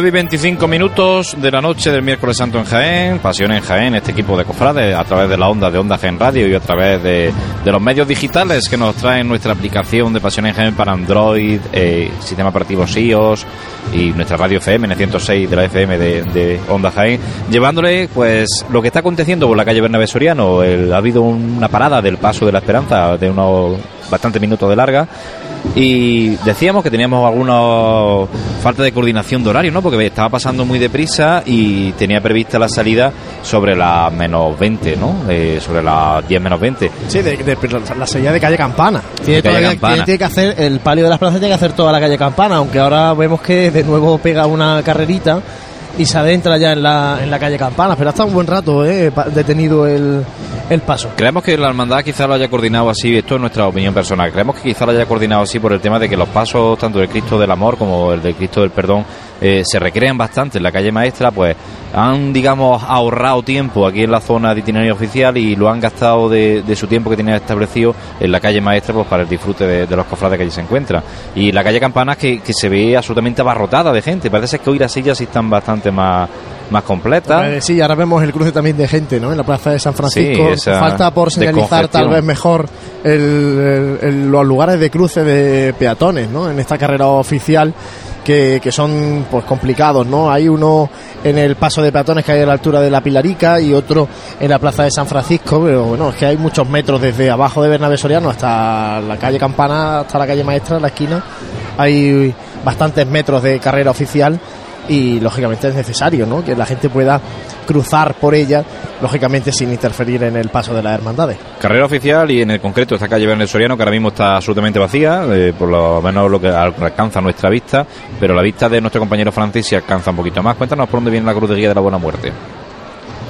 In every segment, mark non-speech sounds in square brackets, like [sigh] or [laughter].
9 y 25 minutos de la noche del miércoles santo en Jaén, Pasión en Jaén, este equipo de cofrades a través de la onda de Onda Jaén Radio y a través de, los medios digitales que nos traen nuestra aplicación de Pasión en Jaén para Android, eh, sistema operativo iOS y nuestra radio FM N106 de la FM de, de Onda Jaén, llevándole pues lo que está aconteciendo por la calle Bernabé Soriano. El- ha habido una parada del paso de la Esperanza de unos bastantes minutos de larga y decíamos que teníamos alguna falta de coordinación de horario, ¿no? Porque estaba pasando muy deprisa y tenía prevista la salida sobre las menos 20, ¿no? Eh, sobre las 10 menos 20. Sí, de, de- la salida de calle Campana. Tiene, Calle Campana. tiene- tiene que hacer el palio de la Esperanza tiene que hacer toda la calle Campana, aunque ahora vemos que de nuevo pega una carrerita y se adentra ya en la, en la calle Campana, pero hasta un buen rato eh, detenido el, el paso. Creemos que la hermandad quizá lo haya coordinado así, esto es nuestra opinión personal, creemos que quizá lo haya coordinado así por el tema de que los pasos, tanto del Cristo del Amor como el del Cristo del Perdón, eh, se recrean bastante en la calle maestra, pues han, digamos, ahorrado tiempo aquí en la zona de itinerario oficial y lo han gastado de, de su tiempo que tenían establecido en la calle maestra pues para el disfrute de, de los cofrades que allí se encuentran. Y la calle Campanas que, que se ve absolutamente abarrotada de gente, parece ser que hoy las sillas sí están bastante más, más completas. Eh, sí, ahora vemos el cruce también de gente, ¿no? En la plaza de San Francisco. Sí, Falta por señalizar tal vez mejor el- el- el- los lugares de cruce de peatones, ¿no? En esta carrera oficial que, son pues complicados, ¿no? Hay uno en el paso de peatones que hay a la altura de la Pilarica y otro en la plaza de San Francisco, pero bueno, es que hay muchos metros desde abajo de Bernabé Soriano hasta la calle Campana, hasta la calle Maestra, la esquina. Hay bastantes metros de carrera oficial y lógicamente es necesario ¿no? que la gente pueda cruzar por ella, lógicamente sin interferir en el paso de las hermandades. Carrera oficial y en el concreto esta calle Bernal Soriano que ahora mismo está absolutamente vacía, eh, por lo menos lo que al- alcanza nuestra vista, pero la vista de nuestro compañero Francis se alcanza un poquito más. Cuéntanos por dónde viene la cruz de la buena muerte.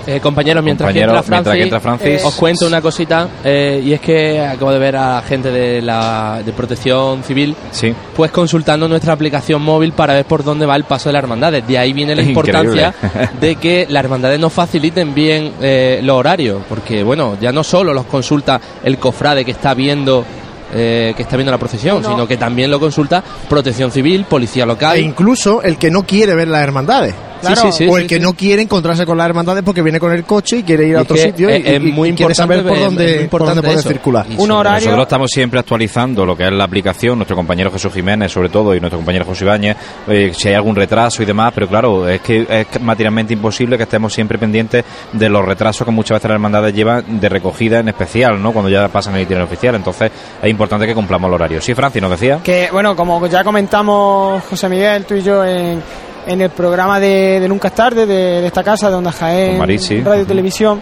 Eh, compañeros, mientras, Compañero, que entra mientras Francis, que entra Francis. eh, os cuento una cosita, eh, y es que acabo de ver a la gente de la de protección civil Sí. pues consultando nuestra aplicación móvil para ver por dónde va el paso de las hermandades. De ahí viene la [laughs] Increíble. importancia [laughs] de que las hermandades nos faciliten bien eh, los horarios, porque bueno, ya no solo los consulta el cofrade que está viendo eh, que está viendo la procesión, sino que también lo consulta Protección Civil, Policía Local. E incluso el que no quiere ver las hermandades. Sí, sí, sí, o sí, el que sí. no quiere encontrarse con las hermandades porque viene con el coche y quiere ir a otro que sitio y, es- es y- muy quiere saber por importante, dónde, muy por puede circular. Un horario. Nosotros estamos siempre actualizando lo que es la aplicación, nuestro compañero Jesús Jiménez sobre todo y nuestro compañero José Ibáñez, eh, si hay algún retraso y demás, pero claro, es que es materialmente imposible que estemos siempre pendientes de los retrasos que muchas veces las hermandades llevan de recogida en especial, ¿no? Cuando ya pasan el itinerario oficial, entonces es importante que cumplamos el horario. Sí, Francis nos decía. Que, bueno, como ya comentamos José Miguel, tú y yo en, en el programa de, de Nunca es tarde, de, de esta casa, de Onda Jaén. Radio y Televisión,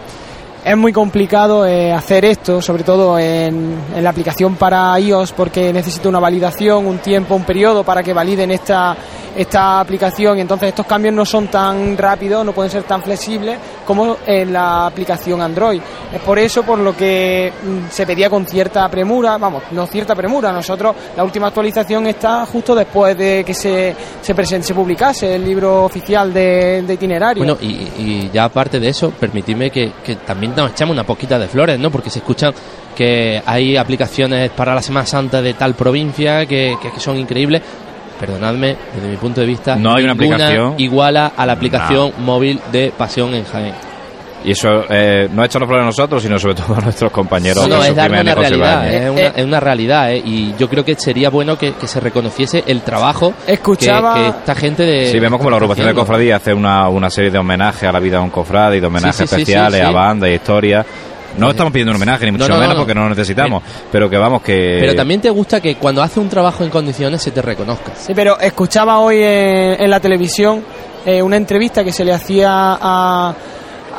es muy complicado eh, hacer esto, sobre todo en, la aplicación para iOS, porque necesita una validación, un tiempo, un periodo para que validen esta, esta aplicación. Y entonces estos cambios no son tan rápidos, no pueden ser tan flexibles como en la aplicación Android. Es por eso por lo que mm, se pedía con cierta premura, vamos, no cierta premura. Nosotros, la última actualización está justo después de que se, se, presen- se publicase el libro oficial de, de itinerario. Bueno, y, ya aparte de eso, permitidme que también nos echamos una poquita de flores, ¿no? Porque se escuchan que hay aplicaciones para la Semana Santa de tal provincia que, que- que son increíbles. Perdonadme, desde mi punto de vista, No hay una aplicación. iguala a la aplicación móvil de Pasión en Jaén. Y eso eh, no es echarnos flores a nosotros, sino sobre todo a nuestros compañeros. No, no, es darle Jiménez, una José realidad, es una, es una realidad, ¿eh? y yo creo que sería bueno que, que se reconociese el trabajo que, Escuchaba- que esta gente de... Sí, vemos como la agrupación de cofradía hace una, una serie de homenajes a la vida de un cofrade y de homenajes Sí, sí, especiales sí, sí. a bandas y historias. No estamos pidiendo un homenaje, ni mucho no, no, menos, no. porque no lo necesitamos. Pero que vamos, que. Pero también te gusta que cuando hace un trabajo en condiciones se te reconozca. Sí, pero escuchaba hoy en, en la televisión eh, una entrevista que se le hacía a,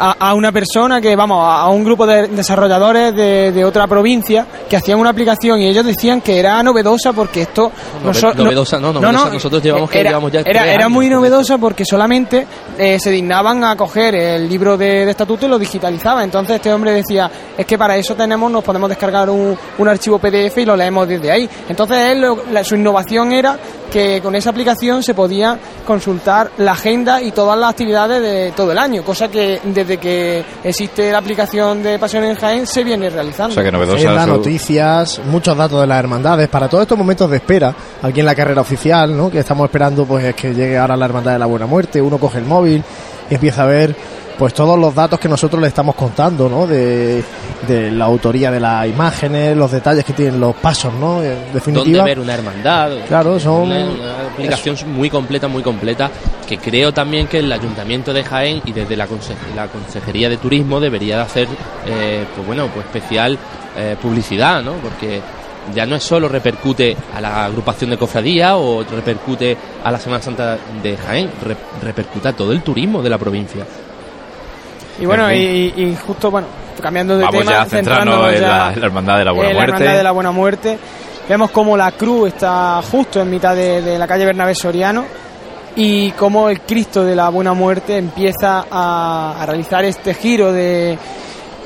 a, a una persona que, vamos, a, un grupo de desarrolladores de, de otra provincia que hacían una aplicación y ellos decían que era novedosa porque esto... So- novedosa no, novedosa nosotros llevamos que era, llevamos ya era, era muy novedosa porque solamente eh, se dignaban a coger el libro de, de estatuto y lo digitalizaba. Entonces este hombre decía, es que para eso tenemos, nos podemos descargar un, un archivo PDF y lo leemos desde ahí. Entonces él, lo- la- su innovación era que con esa aplicación se podía consultar la agenda y todas las actividades de todo el año, cosa que desde que existe la aplicación de Pasión en Jaén se viene realizando. O sea que novedosa Agenda, su- noticias, muchos datos de las hermandades, para todos estos momentos de espera, aquí en la carrera oficial, ¿no? que estamos esperando pues es que llegue ahora la hermandad de la buena muerte, uno coge el móvil y empieza a ver pues todos los datos que nosotros le estamos contando, ¿no? De, de la autoría de las imágenes, los detalles que tienen los pasos, ¿no? En Dónde definitiva, ver una hermandad. Claro, son- Una, una aplicación muy completa, muy completa, que creo también que el Ayuntamiento de Jaén y desde la, conse- la Consejería de Turismo debería de hacer, eh, pues bueno, pues especial eh, publicidad, ¿no? Porque ya no es solo repercute a la agrupación de cofradía o repercute a la Semana Santa de Jaén, re- repercute a todo el turismo de la provincia. Y bueno, En y, y justo, bueno, cambiando de Vamos tema, ya centrándonos en ya la, en la hermandad de la buena en la muerte. Hermandad de la Buena Muerte, vemos como la cruz está justo en mitad de, de la calle Bernabé Soriano y cómo el Cristo de la Buena Muerte empieza a, a realizar este giro de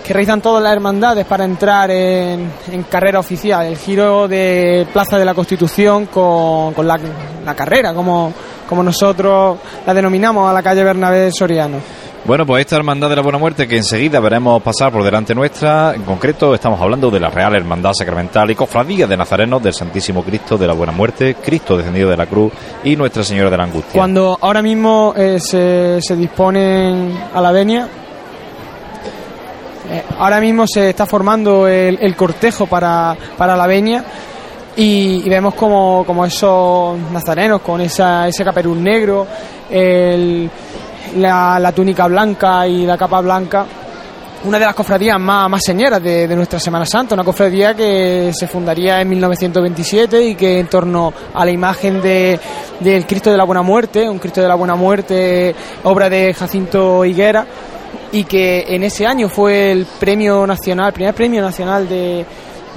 que realizan todas las hermandades para entrar en, en carrera oficial, el giro de Plaza de la Constitución con, con la, la carrera, como, como nosotros la denominamos a la calle Bernabé Soriano. Bueno, pues esta hermandad de la buena muerte que enseguida veremos pasar por delante nuestra, en concreto estamos hablando de la Real Hermandad Sacramental y Cofradía de Nazarenos del Santísimo Cristo de la Buena Muerte, Cristo descendido de la cruz y Nuestra Señora de la Angustia. Cuando ahora mismo eh, se, se disponen a la venia, eh, ahora mismo se está formando el, cortejo para, para la venia y, y vemos como, como esos nazarenos con esa, ese caperuz negro, el- la, la túnica blanca y la capa blanca. Una de las cofradías más, más señeras de, de nuestra Semana Santa, una cofradía que se fundaría en 1927 y que en torno a la imagen de, del Cristo de la Buena Muerte, un Cristo de la Buena Muerte, obra de Jacinto Higuera, y que en ese año fue el premio nacional, primer premio nacional de,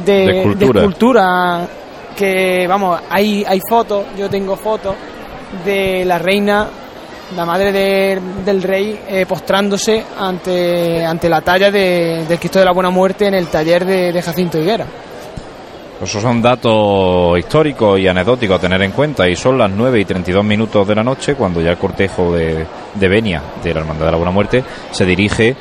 de, De escultura. escultura, que vamos, hay, hay fotos, yo tengo fotos de la reina, la madre de- del rey, eh, postrándose ante, ante la talla de, del Cristo de la Buena Muerte en el taller de, Jacinto Higuera. Esos son datos históricos y anecdóticos a tener en cuenta y son las 9 y 32 minutos de la noche cuando ya el cortejo de, de Venia de la Hermandad de la Buena Muerte se dirige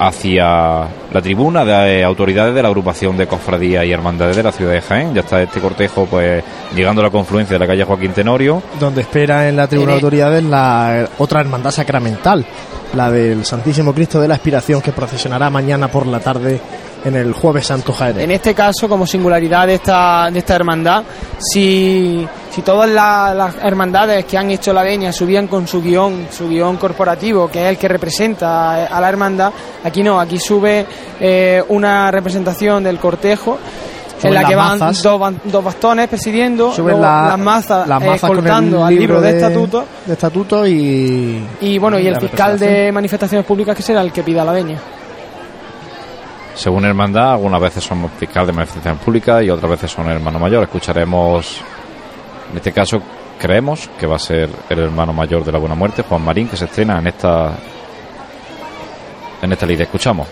hacia la tribuna de autoridades de la agrupación de cofradías y hermandades de la ciudad de Jaén. Ya está este cortejo pues llegando a la confluencia de la calle Joaquín Tenorio. donde espera en la tribuna de autoridades la eh, otra hermandad sacramental, la del Santísimo Cristo de la Aspiración, que procesionará mañana por la tarde en el Jueves Santo Jaén. En este caso, como singularidad de esta, de esta hermandad, si, si todas la- las hermandades que han hecho la venia subían con su guion, su guion corporativo, que es el que representa a la hermandad, aquí no, aquí sube eh, una representación del cortejo. En la que van mazas. dos, bastones presidiendo, Suben la- las mazas, las eh, mazas con escoltando el al libro de, estatutos de estatuto y, y bueno y el fiscal de manifestaciones públicas que será el que pida la venia. Según hermandad, algunas veces son fiscal de manifestaciones públicas y otras veces son hermano mayor. Escucharemos, en este caso, creemos que va a ser el hermano mayor de la Buena Muerte, Juan Marín, que se estrena en esta en esta ley. Escuchamos.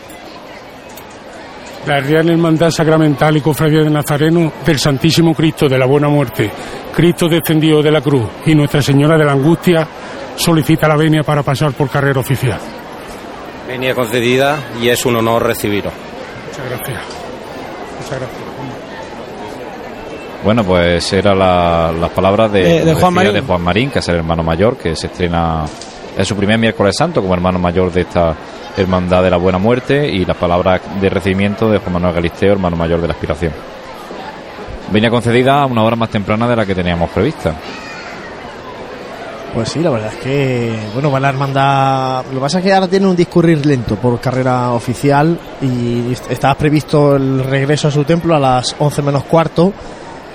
La Real Hermandad Sacramental y Cofradía de Nazareno del Santísimo Cristo de la Buena Muerte, Cristo descendido de la cruz y Nuestra Señora de la Angustia solicita la venia para pasar por carrera oficial. Venia concedida y es un honor recibiros. Muchas gracias. Muchas gracias. Bueno, pues era la- las palabras de, De- de como Juan decía, Marín. de Juan Marín, que es el hermano mayor, que se estrena es su primer miércoles santo como hermano mayor de esta hermandad de la Buena Muerte y las palabras de recibimiento de Juan Manuel Galisteo, hermano mayor de la Aspiración. Venía concedida a una hora más temprana de la que teníamos prevista. Pues sí, la verdad es que, bueno, va la hermandad. Lo que pasa es que ahora tiene un discurrir lento por carrera oficial y estaba previsto el regreso a su templo a las 11 menos cuarto.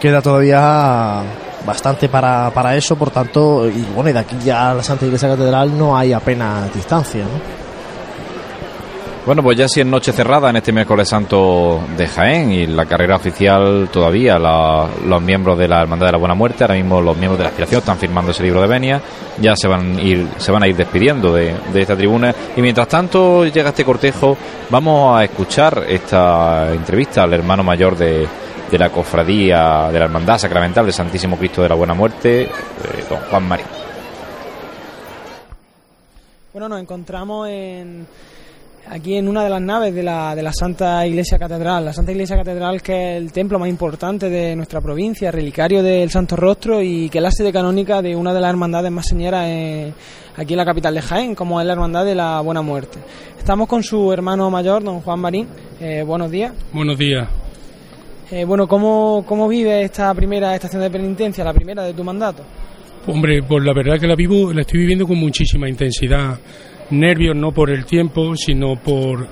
Queda todavía bastante para, para eso, por tanto, y bueno, y de aquí ya a la Santa Iglesia Catedral no hay apenas distancia, ¿no? Bueno, pues ya si es noche cerrada en este miércoles santo de Jaén y la carrera oficial todavía, la- los miembros de la Hermandad de la Buena Muerte, ahora mismo los miembros de la aspiración están firmando ese libro de venia, ya se van ir, se van a ir despidiendo de, esta tribuna y mientras tanto llega este cortejo, vamos a escuchar esta entrevista al hermano mayor de, de la cofradía de la Hermandad Sacramental del Santísimo Cristo de la Buena Muerte, eh, don Juan Marín. Bueno, nos encontramos en, aquí en una de las naves de la, de la Santa Iglesia Catedral. La Santa Iglesia Catedral que es el templo más importante de nuestra provincia, relicario del Santo Rostro y que es la sede canónica de una de las hermandades más señeras en- aquí en la capital de Jaén, como es la Hermandad de la Buena Muerte. Estamos con su hermano mayor, don Juan Marín. Eh, buenos días. Buenos días. Eh, bueno, ¿cómo, ¿cómo vive esta primera estación de penitencia, la primera de tu mandato? Hombre, pues la verdad que la vivo, la estoy viviendo con muchísima intensidad. Nervios no por el tiempo, sino por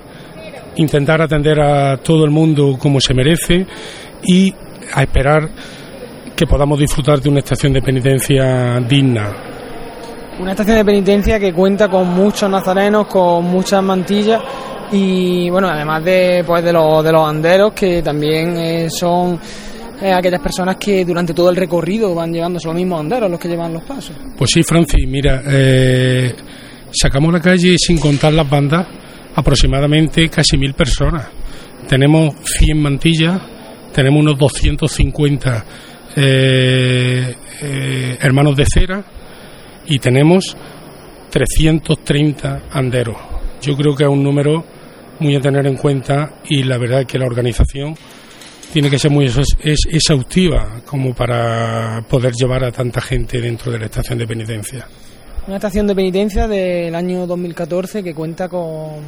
intentar atender a todo el mundo como se merece y a esperar que podamos disfrutar de una estación de penitencia digna. Una estación de penitencia que cuenta con muchos nazarenos, con muchas mantillas y bueno, además de pues de los de los anderos que también eh, son eh, aquellas personas que durante todo el recorrido van llevándose los mismos anderos, los que llevan los pasos. Pues sí, Francis, mira, eh, sacamos la calle sin contar las bandas aproximadamente casi mil personas. Tenemos 100 mantillas, tenemos unos 250 eh, eh, hermanos de cera y tenemos 330 anderos. Yo creo que es un número muy a tener en cuenta y la verdad es que la organización tiene que ser muy exhaustiva como para poder llevar a tanta gente dentro de la estación de penitencia. Una estación de penitencia del año 2014 que cuenta con...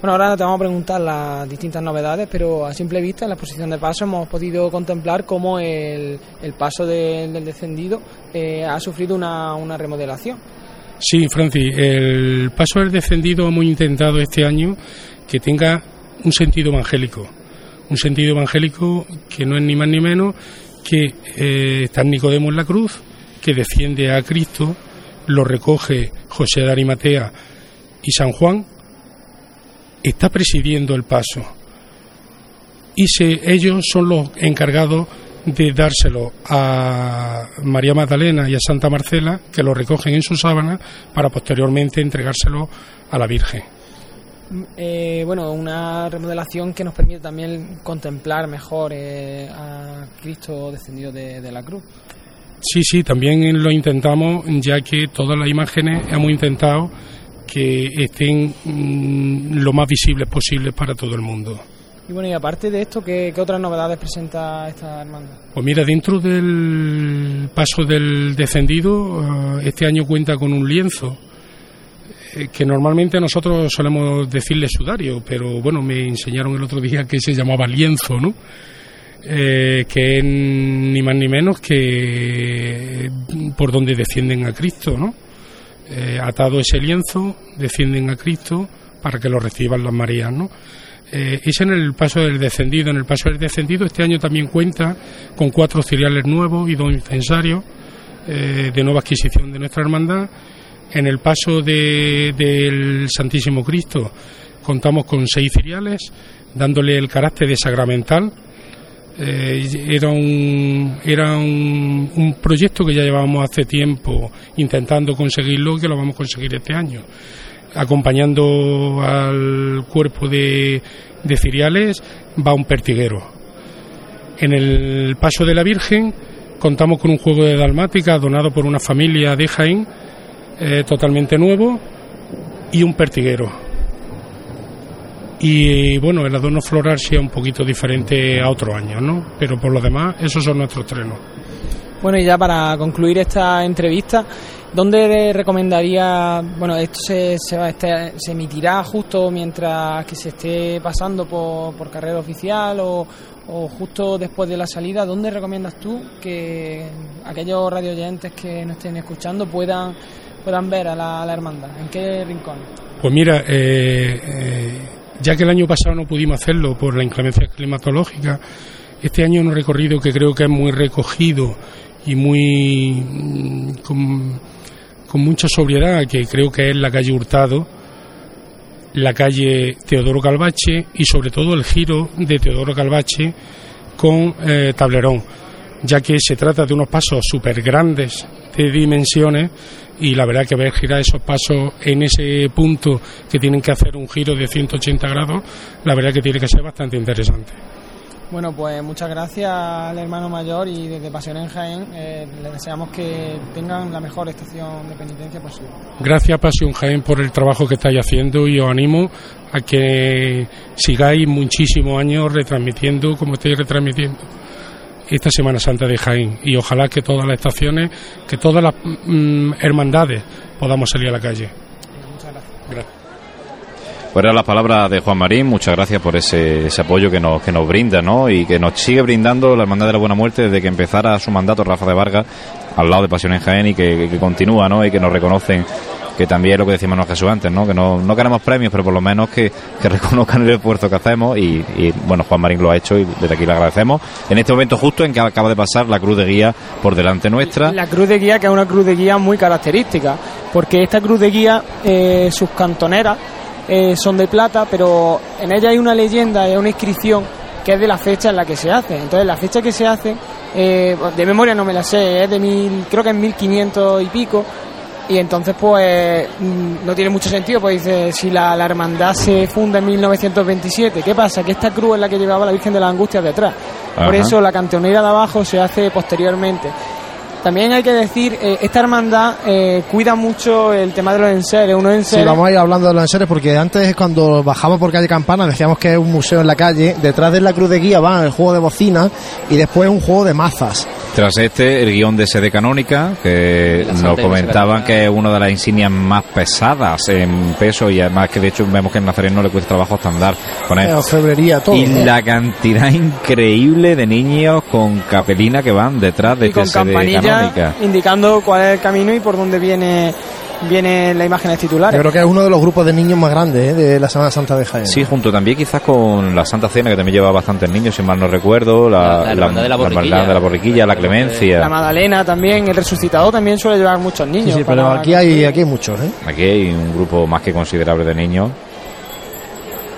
Bueno, ahora te vamos a preguntar las distintas novedades, pero a simple vista en la exposición de paso hemos podido contemplar cómo el, el paso del, descendido eh, ha sufrido una, una remodelación. Sí, Francis, el paso del descendido hemos intentado este año que tenga un sentido evangélico. Un sentido evangélico que no es ni más ni menos que eh, está Nicodemo en la cruz, que desciende a Cristo, lo recoge José de Arimatea y San Juan, está presidiendo el paso. Y se, ellos son los encargados de dárselo a María Magdalena y a Santa Marcela, que lo recogen en su sábana para posteriormente entregárselo a la Virgen. Eh, bueno, una remodelación que nos permite también contemplar mejor eh, a Cristo descendido de, de la cruz. Sí, sí, también lo intentamos, ya que todas las imágenes hemos intentado que estén mm, lo más visibles posibles para todo el mundo. Y bueno, y aparte de esto, ¿qué, qué otras novedades presenta esta hermandad? Pues mira, dentro del paso del descendido, eh, este año cuenta con un lienzo, eh, que normalmente nosotros solemos decirle sudario, pero bueno, me enseñaron el otro día que se llamaba lienzo, ¿no? Eh, que es ni más ni menos que por donde descienden a Cristo, ¿no? Eh, atado ese lienzo, descienden a Cristo para que lo reciban las Marías, ¿no? Eh, es en el paso del descendido. En el paso del descendido este año también cuenta con cuatro cereales nuevos y dos incensarios eh, de nueva adquisición de nuestra hermandad. En el paso de- del Santísimo Cristo contamos con seis cereales, dándole el carácter de sacramental. Eh, era un, era un, proyecto que ya llevábamos hace tiempo intentando conseguirlo y que lo vamos a conseguir este año acompañando al cuerpo de, de va un pertiguero. En el paso de la Virgen contamos con un juego de dalmática donado por una familia de Jaén, eh, totalmente nuevo, y un pertiguero. Y bueno, el adorno floral sí es un poquito diferente a otro año, ¿no? Pero por lo demás, esos son nuestros trenos. Bueno, y ya para concluir esta entrevista, ¿dónde recomendaría, bueno, esto se, se, va a este- se emitirá justo mientras que se esté pasando por, por carrera oficial o, o justo después de la salida, ¿dónde recomiendas tú que aquellos radioyentes que nos estén escuchando puedan, puedan ver a la, a la hermandad? ¿En qué rincón? Pues mira, eh, eh, ya que el año pasado no pudimos hacerlo por la inclemencia climatológica, este año un recorrido que creo que es muy recogido y muy mm, con, con mucha sobriedad, que creo que es la calle Hurtado, la calle Teodoro Calvache y sobre todo el giro de Teodoro Calvache con eh, tablerón, ya que se trata de unos pasos súper grandes de dimensiones y la verdad que ver girar esos pasos en ese punto que tienen que hacer un giro de 180 grados, la verdad que tiene que ser bastante interesante. Bueno, pues muchas gracias al hermano mayor y desde Pasión en Jaén eh, le deseamos que tengan la mejor estación de penitencia posible. Gracias Pasión Jaén por el trabajo que estáis haciendo y os animo a que sigáis muchísimos años retransmitiendo como estáis retransmitiendo esta Semana Santa de Jaén y ojalá que todas las estaciones, que todas las mm, hermandades podamos salir a la calle. Muchas gracias. Gracias. Pues las palabras de Juan Marín, muchas gracias por ese, ese apoyo que nos, que nos brinda, ¿no? Y que nos sigue brindando la Hermandad de la Buena Muerte desde que empezara su mandato Rafa de Vargas al lado de Pasión en Jaén y que, que continúa, ¿no? Y que nos reconocen que también es lo que decimos ¿no, Jesús antes, ¿no? Que no, no queremos premios, pero por lo menos que, que [laughs] reconozcan el esfuerzo que hacemos y, y, bueno, Juan Marín lo ha hecho y desde aquí le agradecemos. En este momento justo en que acaba de pasar la cruz de guía por delante nuestra. La cruz de guía, que es una cruz de guía muy característica, porque esta cruz de guía, eh, sus cantoneras eh, son de plata, pero en ella hay una leyenda, hay una inscripción que es de la fecha en la que se hace. Entonces, la fecha que se hace, eh, de memoria no me la sé, es de mil, creo que es 1500 y pico. Y entonces, pues, mm, no tiene mucho sentido, pues dice, si la, la hermandad se funda en 1927, ¿qué pasa? Que esta cruz es la que llevaba la Virgen de las Angustias detrás. Por Ajá. eso la cantonera de abajo se hace posteriormente. También hay que decir, eh, esta hermandad eh, cuida mucho el tema de los enseres, unos Sí, enseres... vamos a ir hablando de los enseres porque antes cuando bajamos por calle Campana decíamos que es un museo en la calle, detrás de la cruz de guía va el juego de bocina y después un juego de mazas. Tras este, el guion de sede canónica, que nos comentaban que es una de las insignias más pesadas en peso y además que de hecho vemos que en Nazareno no le cuesta trabajo hasta andar con él. Orfebrería, todo. Y la cantidad increíble de niños con capelina que van detrás de y con este sede campanilla indicando cuál es el camino y por dónde viene viene la imágenes Yo titulares. creo que es uno de los grupos de niños más grandes eh, de la Semana Santa de Jaén. Sí, junto también quizás con la Santa Cena, que también lleva bastantes niños, si mal no recuerdo, la, La- de la Borriquilla. La Borriquilla, la Clemencia. La Magdalena también, el resucitado también suele llevar muchos niños. sí, pero aquí hay, aquí hay muchos, ¿eh? Aquí hay un grupo más que considerable de niños.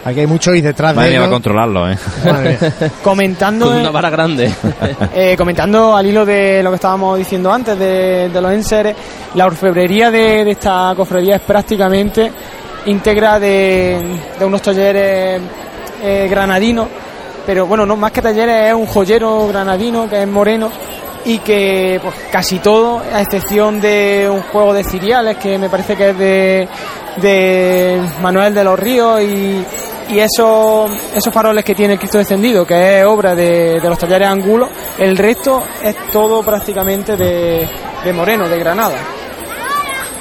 Aquí hay muchos y detrás Madre de mía, va a controlarlo, ¿eh? Madre mía. [laughs] Comentando, Con una vara grande. [laughs] eh, comentando al hilo de lo que estábamos diciendo antes de, de los enseres, la orfebrería de, de esta cofradía es prácticamente íntegra de, de unos talleres eh, granadinos, pero bueno, no más que talleres es un joyero granadino que es moreno y que pues casi todo, a excepción de un juego de ciriales que me parece que es de, de Manuel de los Ríos y, y esos, esos faroles que tiene el Cristo descendido, que es obra de, de los talleres Angulo, el resto es todo prácticamente de, de Moreno, de Granada.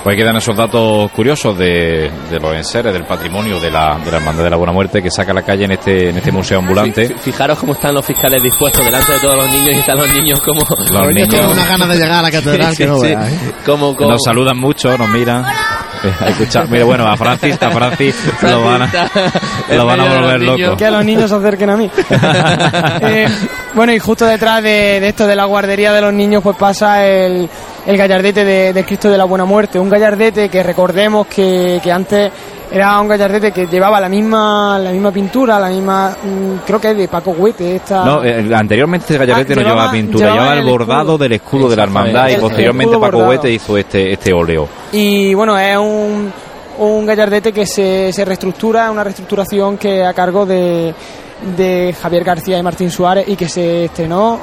Pues quedan esos datos curiosos de, de los enseres, del patrimonio de la, de la Hermandad de la Buena Muerte que saca a la calle en este, en este museo ambulante. Fi- Fijaros cómo están los fiscales dispuestos delante de todos los niños y están los niños como... Los Los [laughs] niños niños tienen unas ganas de llegar a la catedral que no Sí, sí. veas, ¿eh? Como, como... nos saludan mucho, nos miran. [laughs] Eh, escucha- mira, bueno, a Francis, a Francis lo van a, [laughs] lo van a volver loco. Que los niños se acerquen a mí. [laughs] Eh, bueno, y justo detrás de, de esto de la guardería de los niños, pues pasa el, el gallardete de, de Cristo de la Buena Muerte. Un gallardete que recordemos que, que antes era un gallardete que llevaba la misma la misma pintura, la misma. mm, creo que es de Paco Huete. Esta, No, eh, anteriormente este gallarete Ah, no llevaba, llevaba- pintura, llevaba llevaba el el bordado escudo. del escudo de la hermandad y El- posteriormente Paco bordado. Huete hizo este, este óleo. Y bueno, es un, un gallardete que se, se reestructura, una reestructuración que a cargo de, de Javier García y Martín Suárez y que se estrenó,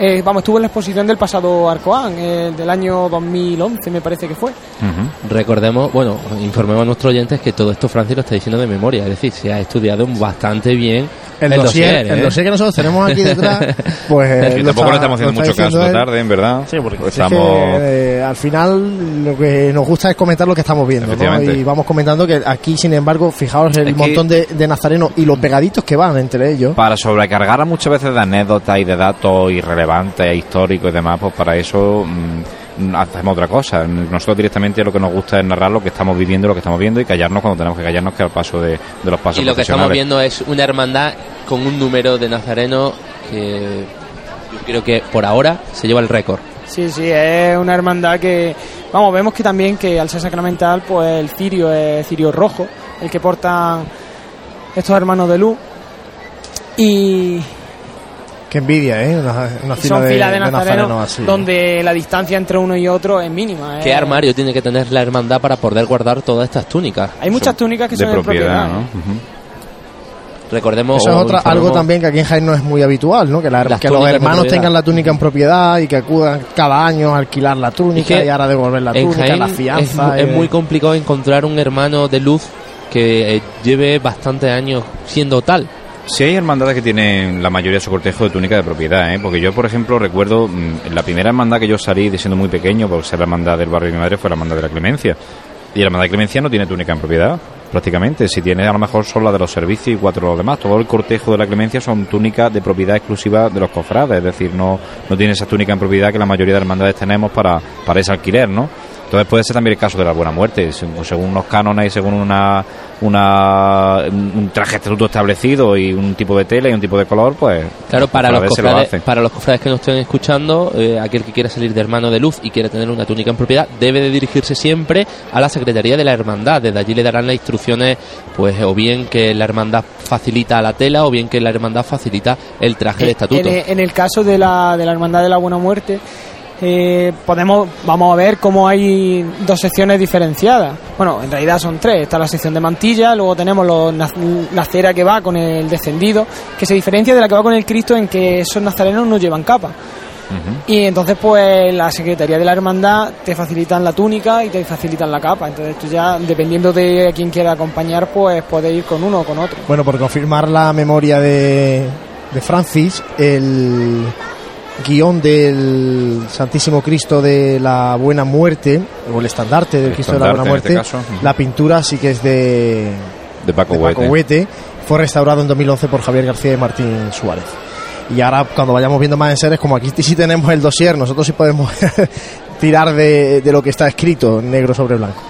eh, vamos, estuvo en la exposición del pasado Arcoán, eh, del año 2011 me parece que fue. Recordemos, bueno, informemos a nuestros oyentes que todo esto Francis lo está diciendo de memoria, es decir, se ha estudiado bastante bien El, dossier, el ¿eh? dossier que nosotros tenemos aquí detrás, [laughs] pues... Es eh, que tampoco está- le estamos haciendo mucho caso esta tarde, en verdad. Sí, porque Pues es que, estamos... eh, al final lo que nos gusta es comentar lo que estamos viendo. Y vamos comentando que aquí, sin embargo, fijaos el Es que- montón de, de nazarenos y los pegaditos que van entre ellos. Para sobrecargar a muchas veces de anécdotas y de datos irrelevantes, históricos y demás, pues para eso mm, hacemos otra cosa. Nosotros directamente lo que nos gusta es narrar lo que estamos viviendo, lo que estamos viendo y callarnos cuando tenemos que callarnos, que al paso de, de los pasos Y lo que estamos viendo es una hermandad con un número de nazarenos que yo creo que por ahora se lleva el récord. Sí, sí, es una hermandad que, vamos, vemos que también que al ser sacramental, pues el cirio es cirio rojo, el que portan estos hermanos de luz. Y, Qué envidia, ¿eh? Una, una y fila son de, filas de de así. donde la distancia entre uno y otro es mínima. ¿Qué es- armario tiene que tener la hermandad para poder guardar todas estas túnicas? Hay muchas túnicas que de son de propiedad, propiedad. ¿no? ¿eh? Recordemos Eso es otra, algo también que aquí en Jaén no es muy habitual, ¿no? Que, la- que los de hermanos propiedad. tengan la túnica en propiedad y que acudan cada año a alquilar la túnica Es que y ahora devolver la en túnica, Jaén la es, fianza. es eh. muy complicado encontrar un hermano de luz que eh, lleve bastantes años siendo tal. Sí hay hermandades que tienen la mayoría de su cortejo de túnica de propiedad, ¿eh? porque yo, por ejemplo, recuerdo mm, la primera hermandad que yo salí de siendo muy pequeño, por ser la hermandad del barrio de mi madre, fue la hermandad de la Clemencia. Y la hermandad de Clemencia no tiene túnica en propiedad, prácticamente. Si tiene, a lo mejor son las de los servicios y cuatro de los demás. Todo el cortejo de la Clemencia son túnicas de propiedad exclusiva de los cofrades, es decir, no, no tiene esa túnica en propiedad que la mayoría de hermandades tenemos para, para ese alquiler, ¿no? Entonces puede ser también el caso de la buena muerte, según según unos cánones y según una, una un traje de estatuto establecido y un tipo de tela y un tipo de color, pues Claro, para los, cofrades lo para los cofrades que nos estén escuchando, eh, aquel que quiera salir de hermano de luz y quiera tener una túnica en propiedad, debe de dirigirse siempre a la Secretaría de la Hermandad. Desde allí le darán las instrucciones, pues o bien que la hermandad facilita la tela o bien que la hermandad facilita el traje de estatuto. En, en el caso de la, de la Hermandad de la Buena Muerte, eh, podemos vamos a ver cómo hay dos secciones diferenciadas. Bueno, en realidad son tres. Está la sección de mantilla, luego tenemos los, la cera que va con el descendido, que se diferencia de la que va con el Cristo en que esos nazarenos no llevan capa. Y entonces, pues la Secretaría de la Hermandad te facilitan la túnica y te facilitan la capa. Entonces, tú ya, dependiendo de quién quiera acompañar, pues puedes ir con uno o con otro. Bueno, por confirmar la memoria de, de Francis, el guion del Santísimo Cristo de la Buena Muerte, o el estandarte del El Cristo de la Buena estandarte, Muerte, este la pintura sí que es de, de Paco, de Paco Huete. Huete, fue restaurado en 2011 por Javier García y Martín Suárez. Y ahora cuando vayamos viendo más en series, como aquí sí tenemos el dossier, nosotros sí podemos [laughs] tirar de, de lo que está escrito negro sobre blanco.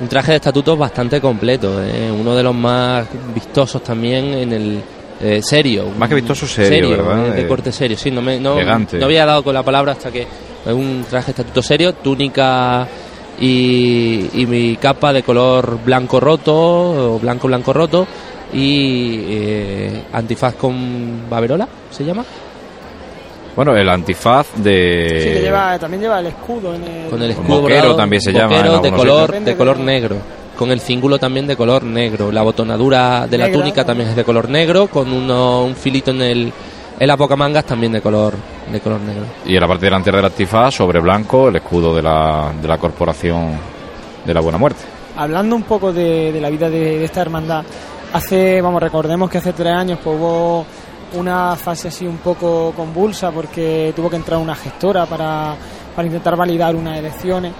Un traje de estatuto bastante completo, eh, uno de los más vistosos también en el eh, serio. Más que vistoso, serio, ¿verdad? eh, De corte serio, sí, no, me, no, elegante. no había dado con la palabra hasta que es un traje estatuto serio, túnica y, y mi capa de color blanco roto, o blanco blanco roto, y eh, antifaz con baberola, ¿se llama? Bueno, el antifaz de... Sí, que lleva, también lleva el escudo en el... Con el escudo boquero también se llama boquero de color, sitios. de color negro. Con el cíngulo también de color negro. La botonadura de la túnica también es de color negro, con uno, un filito en el en las bocamangas también de color de color negro. Y en la parte delantera del antifaz, sobre blanco, el escudo de la, de la corporación de la Buena Muerte. Hablando un poco de, de la vida de, de esta hermandad, hace, vamos, recordemos que hace tres años pues, hubo una fase así un poco convulsa porque tuvo que entrar una gestora para, para intentar validar unas elecciones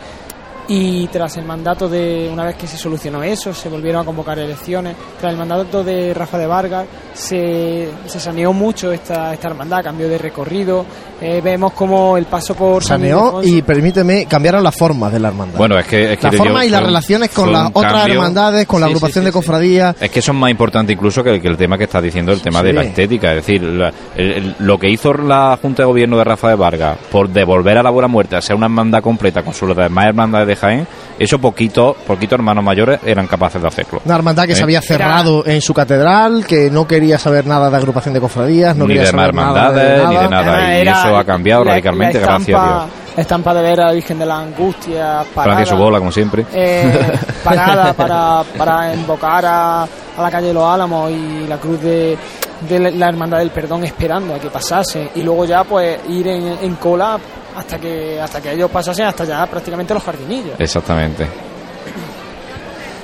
y tras el mandato de, una vez que se solucionó eso, se volvieron a convocar elecciones, tras el mandato de Rafa de Vargas se, se saneó mucho esta, esta hermandad, cambió de recorrido, eh, vemos como el paso por San Saneó y permíteme, cambiaron las formas de la hermandad. Bueno, es que... Es que la forma y las un- relaciones con las otras cambio. hermandades, con la Sí, sí, agrupación sí, de sí. cofradías. Es que eso es más importante incluso que, que el tema que estás diciendo, el tema de la estética. Es decir, la- el- el- lo que hizo la Junta de Gobierno de Rafa de Vargas por devolver a la Buena Muerte a ser una hermandad completa con sus demás hermandades de Jaén, eso poquito, poquitos hermanos mayores eran capaces de hacerlo. Una hermandad que ¿Eh? se había cerrado en su catedral, que no quería saber nada de agrupación de cofradías, no Ni quería de más saber nada de hermandades, ni de nada. nada. Y eso ha cambiado la- radicalmente, la gracias a Dios. Estampa de ver a la Virgen de la Angustia parada, Francia su bola, como siempre. eh, [laughs] parada para, para invocar a, a la calle de los Álamos y la cruz de, de la Hermandad del Perdón esperando a que pasase y luego ya pues ir en, en cola hasta que hasta que ellos pasasen hasta ya prácticamente los jardinillos. Exactamente.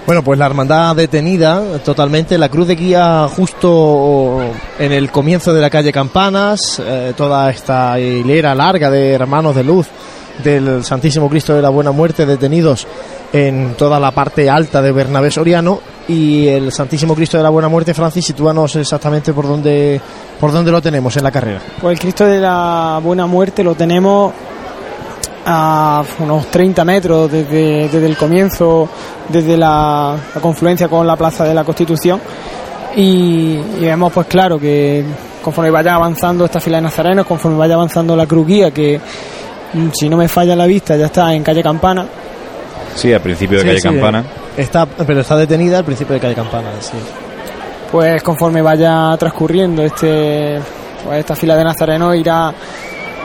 Bueno, pues la hermandad detenida totalmente, la cruz de guía justo en el comienzo de la calle Campanas, eh, toda esta hilera larga de hermanos de luz del Santísimo Cristo de la Buena Muerte detenidos en toda la parte alta de Bernabé Soriano y el Santísimo Cristo de la Buena Muerte, Francis, sitúanos exactamente por dónde, por dónde lo tenemos en la carrera. Pues el Cristo de la Buena Muerte lo tenemos a unos 30 metros desde, desde el comienzo, desde la, la confluencia con la Plaza de la Constitución. Y, y vemos, pues claro, que conforme vaya avanzando esta fila de nazarenos, conforme vaya avanzando la cruz guía, que mm, si no me falla la vista, ya está en calle Campana, Sí, al principio de Sí, calle sí, Campana. Está, pero está detenida al principio de calle Campanas, sí. pues conforme vaya transcurriendo este pues esta fila de nazarenos irá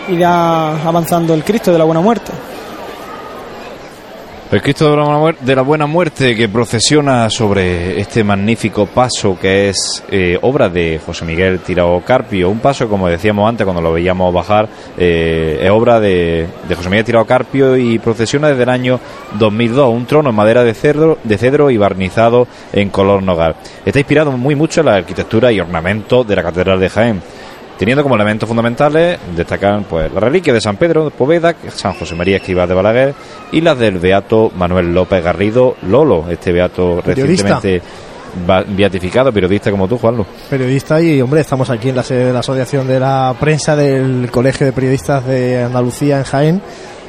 irá avanzando el Cristo de la Buena Muerte. El Cristo de la, Buena Muerte que procesiona sobre este magnífico paso que es eh, obra de José Miguel Tirao Carpio. Un paso, como decíamos antes cuando lo veíamos bajar, eh, es obra de, de José Miguel Tirao Carpio y procesiona desde el año 2002. Un trono en madera de cedro, de cedro y barnizado en color nogal. Está inspirado muy mucho en la arquitectura y ornamento de la Catedral de Jaén. Teniendo como elementos fundamentales destacan pues la reliquia de San Pedro de Poveda, San José María Escribá de Balaguer y las del beato Manuel López Garrido Lolo, este beato Periodista. recientemente beatificado, periodista como tú, Juanlu. periodista y hombre estamos aquí en la sede de la asociación de la prensa del colegio de periodistas de Andalucía en Jaén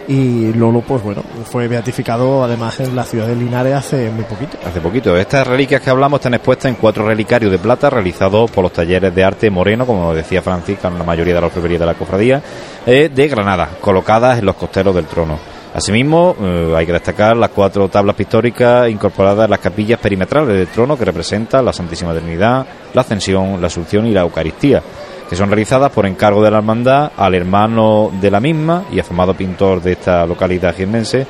y Lolo pues bueno fue beatificado además en la ciudad de Linares hace muy poquito Hace poquito. Estas reliquias que hablamos están expuestas en cuatro relicarios de plata realizados por los talleres de arte Moreno, como decía Francisca, en la mayoría de las orfebrerías de la cofradía, eh, de Granada, colocadas en los costeros del trono. Asimismo, eh, hay que destacar las cuatro tablas pictóricas incorporadas en las capillas perimetrales del trono que representan la Santísima Trinidad, la Ascensión, la Asunción y la Eucaristía, que son realizadas por encargo de la hermandad al hermano de la misma y afamado pintor de esta localidad jiennense,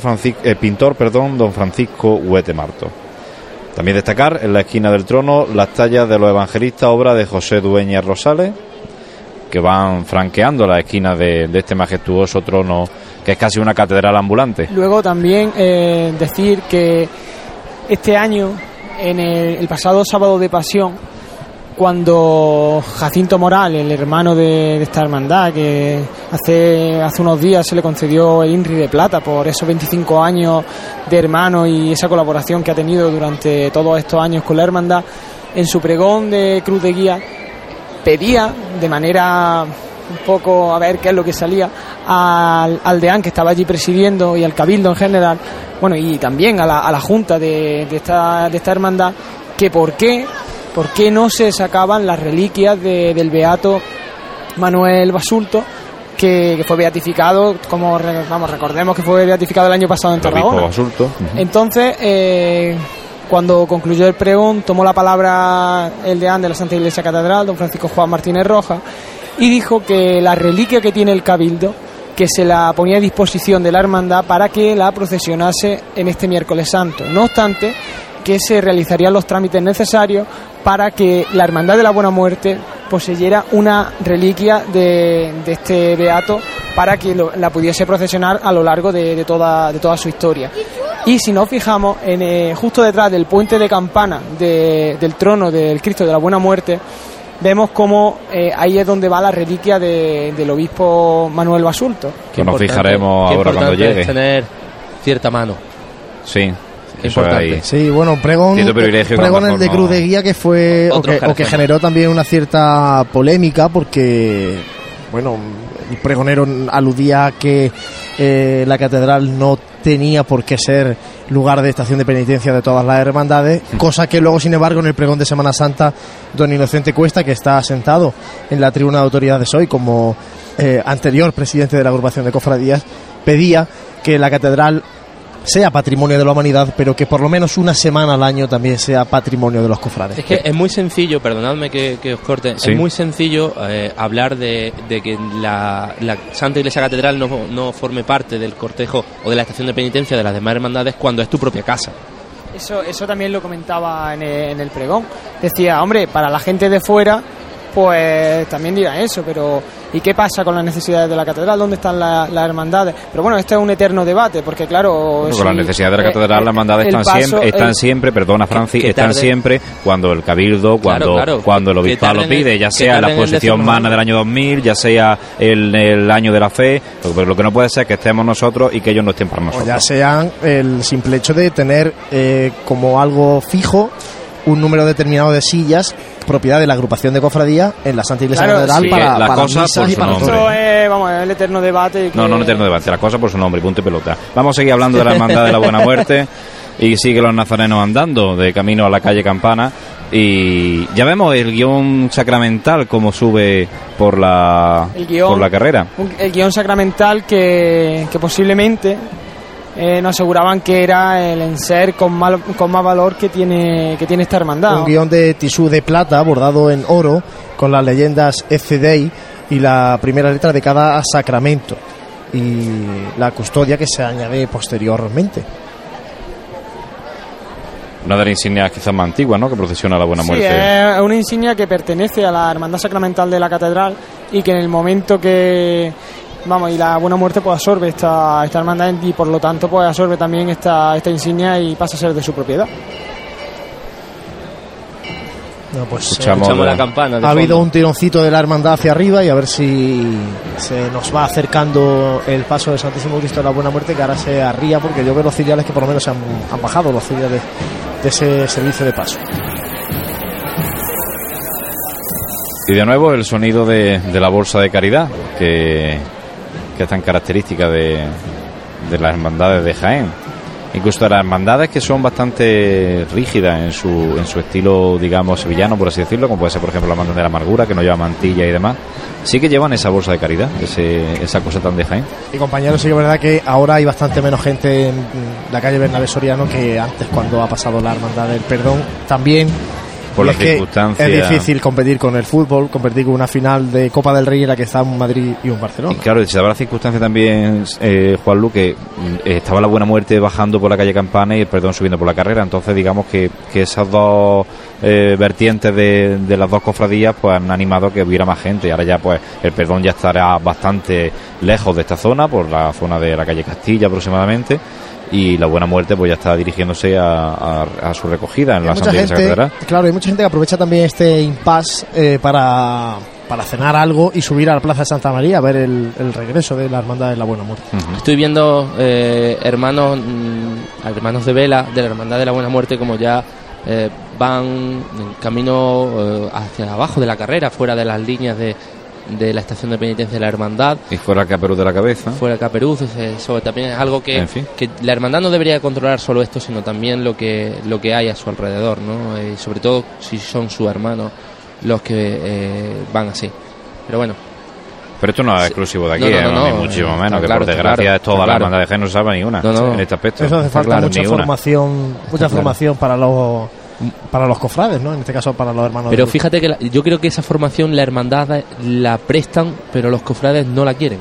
Francisco, el pintor, perdón, don Francisco Huete Marto. También destacar en la esquina del trono las tallas de los evangelistas, obra de José Dueñas Rosales, que van franqueando la esquina de, de este majestuoso trono que es casi una catedral ambulante. Luego también eh, decir que este año, en el, el pasado sábado de Pasión, cuando Jacinto Moral, el hermano de, esta hermandad, que hace, hace unos días se le concedió el INRI de Plata por esos 25 años de hermano y esa colaboración que ha tenido durante todos estos años con la hermandad, en su pregón de Cruz de Guía pedía de manera un poco a ver qué es lo que salía al, al deán que estaba allí presidiendo y al cabildo en general bueno y también a la, a la junta de, de esta, de esta hermandad que por qué por qué no se sacaban las reliquias de- del beato Manuel Basulto que, que fue beatificado como vamos recordemos que fue beatificado el año pasado en Tarragona Basulto. Entonces, eh, cuando concluyó el pregón, tomó la palabra el deán de la Santa Iglesia Catedral, don Francisco Juan Martínez Rojas, y dijo que la reliquia que tiene el Cabildo, que se la ponía a disposición de la hermandad para que la procesionase en este miércoles santo. No obstante, que se realizarían los trámites necesarios para que la Hermandad de la Buena Muerte poseyera una reliquia de, de este beato para que lo- la pudiese procesionar a lo largo de, de toda, de toda su historia. Y si nos fijamos, en, eh, justo detrás del puente de campana de- del trono del Cristo de la Buena Muerte, vemos como eh, ahí es donde va la reliquia de- del obispo Manuel Basulto. Que nos fijaremos ahora cuando llegue. es tener cierta mano. Sí, importante. Sí, bueno, pregón, Cierto privilegio que pregón a lo el de Cruz de Guía que fue o que, o que generó también una cierta polémica porque, bueno, el pregonero aludía a que eh, la catedral no tenía por qué ser lugar de estación de penitencia de todas las hermandades, cosa que luego, sin embargo, en el pregón de Semana Santa, don Inocente Cuesta, que está sentado en la tribuna de autoridades hoy como eh, anterior presidente de la agrupación de cofradías, pedía que la catedral sea patrimonio de la humanidad, pero que por lo menos una semana al año también sea patrimonio de los cofrades. Es que es muy sencillo, perdonadme que, que os corte, Sí. es muy sencillo eh, hablar de, de que la, la Santa Iglesia Catedral no, no forme parte del cortejo o de la estación de penitencia de las demás hermandades cuando es tu propia casa. Eso, eso también lo comentaba en el, en el pregón. Decía, hombre, para la gente de fuera, pues también dirá eso, pero ¿y qué pasa con las necesidades de la catedral? ¿Dónde están la- las hermandades? Pero bueno, este es un eterno debate, porque claro... Bueno, si- con las necesidades de la eh, catedral, eh, las hermandades están, paso- siempre, están el- siempre, perdona Francis, están siempre cuando el cabildo, cuando, claro, cuando el obispado lo pide, ya sea la exposición algo. del año 2000, ya sea el, el año de la fe, lo, pero lo que no puede ser es que estemos nosotros y que ellos no estén para O nosotros. ya sean el simple hecho de tener eh, como algo fijo un número determinado de sillas propiedad de la agrupación de cofradía en la Santa Iglesia Claro, Catedral sí. para, la para cosa misas por y para. Esto es, vamos, el eterno debate. que- No, no, no eterno debate, la cosa por su nombre, punto y pelota. Vamos a seguir hablando de la Hermandad de la Buena Muerte y sigue los nazarenos andando de camino a la calle Campana y ya vemos el guion sacramental como sube por la, El guion. por la carrera. un- el guion sacramental que, que posiblemente eh, nos aseguraban que era el enser con, mal- con más valor que tiene, que tiene esta hermandad. Un guion de tisú de plata bordado en oro con las leyendas FDI y la primera letra de cada sacramento. y la custodia que se añade posteriormente. Una de las insignias quizás más antiguas, ¿no? Que procesiona la Buena Sí, Muerte. es una insignia que pertenece a la Hermandad Sacramental de la Catedral y que en el momento que, vamos, y la Buena Muerte pues absorbe esta, esta hermandad y por lo tanto pues absorbe también esta, esta insignia y pasa a ser de su propiedad. Bueno, pues, Escuchamos Escuchamos la- campana. ha habido un tironcito de la hermandad hacia arriba y a ver si se nos va acercando el paso del Santísimo Cristo de la Buena Muerte que ahora se arría porque yo veo los ciriales que por lo menos se han, han bajado los ciriales de ese servicio de paso. Y de nuevo el sonido de, de la bolsa de caridad, que, que es tan característica de, de las hermandades de Jaén. Incluso de las hermandades que son bastante rígidas en su, en su estilo, digamos, sevillano, por así decirlo, como puede ser, por ejemplo, la hermandad de la amargura, que no lleva mantilla y demás, sí que llevan esa bolsa de caridad, ese, esa cosa tan de Jaén. Y compañeros, sí que es verdad que ahora hay bastante menos gente en la calle Bernabé Soriano que antes cuando ha pasado la hermandad del perdón. También Por y las circunstancias. Es difícil competir con el fútbol, competir con una final de Copa del Rey en la que está un Madrid y un Y Barcelona. claro, se daba la circunstancia también, eh, Juan Lu, que mm, estaba la Buena Muerte bajando por la calle Campana y el Perdón subiendo por la carrera. Entonces, digamos que, que esas dos eh, vertientes de, de las dos cofradías pues han animado a que hubiera más gente. Ahora ya, pues, el Perdón ya estará bastante lejos de esta zona, por la zona de la calle Castilla aproximadamente. Y la Buena Muerte, pues ya está dirigiéndose a, a- a su recogida en Hay la Santa Iglesia gente, Catedral. claro, hay mucha gente que aprovecha también este impasse eh, para, para cenar algo y subir a la Plaza de Santa María a ver el, el regreso de la Hermandad de la Buena Muerte. Estoy viendo eh, hermanos mm, hermanos de vela de la Hermandad de la Buena Muerte como ya eh, van en camino eh, hacia abajo de la carrera, fuera de las líneas de, de la estación de penitencia de la Hermandad, Y fuera el caperú de la cabeza. fuera Caperuz. es- Eso también es algo que, En fin. que la Hermandad no debería controlar solo esto, sino también lo que, lo que hay a su alrededor, ¿no? Eh, Y sobre todo si son sus hermanos los que eh, van así. Pero bueno, Pero esto no es exclusivo de aquí, No, no, eh, no, ni no, muchísimo menos, que claro, por desgracia claro, es toda la hermandad de Jaén no sabe ni una No, no. en este aspecto. Eso hace falta Claro, mucha formación, mucha formación para los para los cofrades, ¿no? En este caso para los hermanos. Pero de- fíjate que la- yo creo que esa formación la hermandad la prestan, pero los cofrades no la quieren.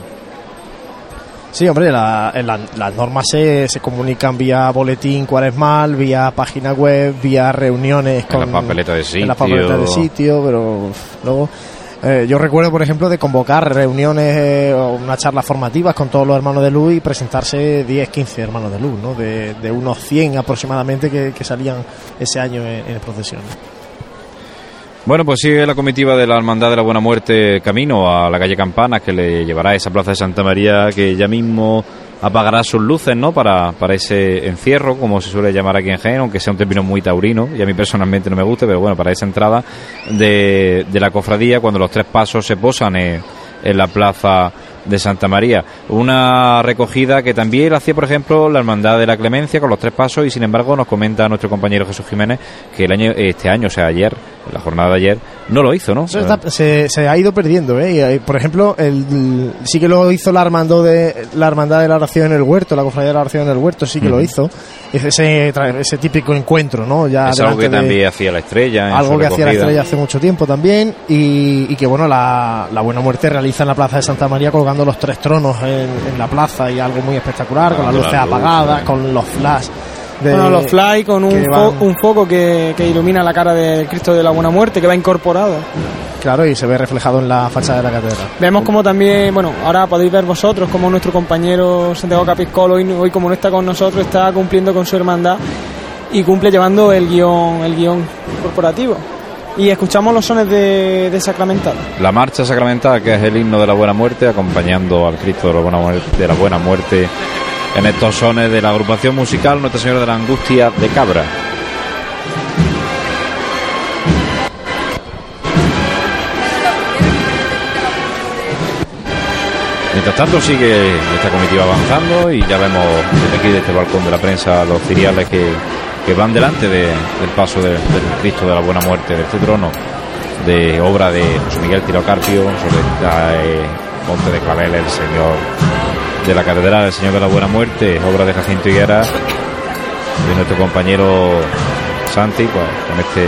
Sí, hombre, la- en la- las normas se, se comunican vía boletín cuaresmal, vía página web, vía reuniones En con la papeleta de en la papeleta de sitio. sitio, pero uf, luego eh, yo recuerdo, por ejemplo, de convocar reuniones eh, o unas charlas formativas con todos los hermanos de luz y presentarse 10, 15 hermanos de luz, ¿no? De, unos 100 aproximadamente que, que salían ese año en, en procesión. Bueno, pues sigue la comitiva de la Hermandad de la Buena Muerte camino a la calle Campanas, que le llevará a esa plaza de Santa María, que ya mismo apagará sus luces, ¿no? Para, para ese encierro, como se suele llamar aquí en Jaén, aunque sea un término muy taurino, y a mí personalmente no me gusta, pero bueno, para esa entrada de, de la cofradía, cuando los tres pasos se posan en, en la plaza de Santa María. Una recogida que también hacía, por ejemplo, la Hermandad de la Clemencia con los tres pasos y sin embargo nos comenta nuestro compañero Jesús Jiménez que el año, este año, o sea, ayer, la jornada de ayer, no lo hizo, ¿no? Está- se, se ha ido perdiendo, ¿eh? Por ejemplo, el, sí que lo hizo la hermandad de la hermandad de la oración en el huerto, la cofradía de la oración en el huerto, sí que lo hizo. Es ese, ese típico encuentro, ¿no? Ya es algo que también hacía la estrella. en algo que hacía la estrella hace mucho tiempo también y, y que bueno la, la buena muerte realiza en la plaza de Santa María colgando los tres tronos en, en la plaza y algo muy espectacular con las Dando luces las luces. apagadas con los flash de- Bueno, los fly con un, fo- un foco que, que ilumina la cara del Cristo de la Buena Muerte, que va incorporado. claro y se ve reflejado en la fachada de la catedral Vemos como también, bueno, ahora podéis ver vosotros como nuestro compañero Santiago Capiscolo hoy, hoy como no está con nosotros está cumpliendo con su hermandad y cumple llevando el guion, el guion corporativo. Y escuchamos los sones de, de Sacramental. La marcha sacramental, que es el himno de la buena muerte, acompañando al Cristo de la buena muerte, de la buena muerte en estos sones de la agrupación musical Nuestra Señora de la Angustia de Cabra. Mientras tanto sigue esta comitiva avanzando y ya vemos desde aquí, desde este balcón de la prensa, los ciriales que, que van delante de- del paso de- del Cristo de la Buena Muerte, de este trono de obra de José Miguel Tirocarpio, sobre este monte de Clavel, el Señor de la Catedral, el Señor de la Buena Muerte, obra de Jacinto Higuera, de nuestro compañero Santi, pues, con este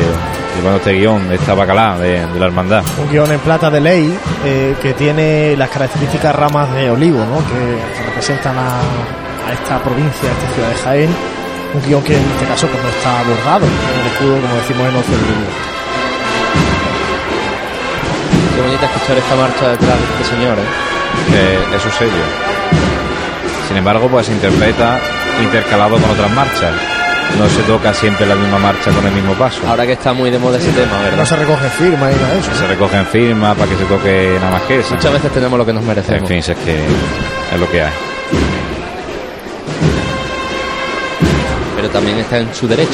llevando este guion, esta bacalá de, de la hermandad. Un guion en plata de ley eh, que tiene las características ramas de olivo, ¿no? que representan a, a esta provincia, a esta ciudad de Jaén. Un guion que en este caso pues, no está bordado en el escudo, como decimos en Oceanía. Qué bonita escuchar esta marcha detrás de este señor, ¿eh? que es su sello. Sin embargo, pues se interpreta intercalado con otras marchas. No se toca siempre la misma marcha con el mismo paso. Ahora que está muy de moda ese tema, No ¿verdad? se recoge firma y nada de eso. Se recogen firmas para que se toque nada más que eso. Muchas veces tenemos lo que nos merecemos. En fin, si es que es lo que hay. Pero también está en su derecho.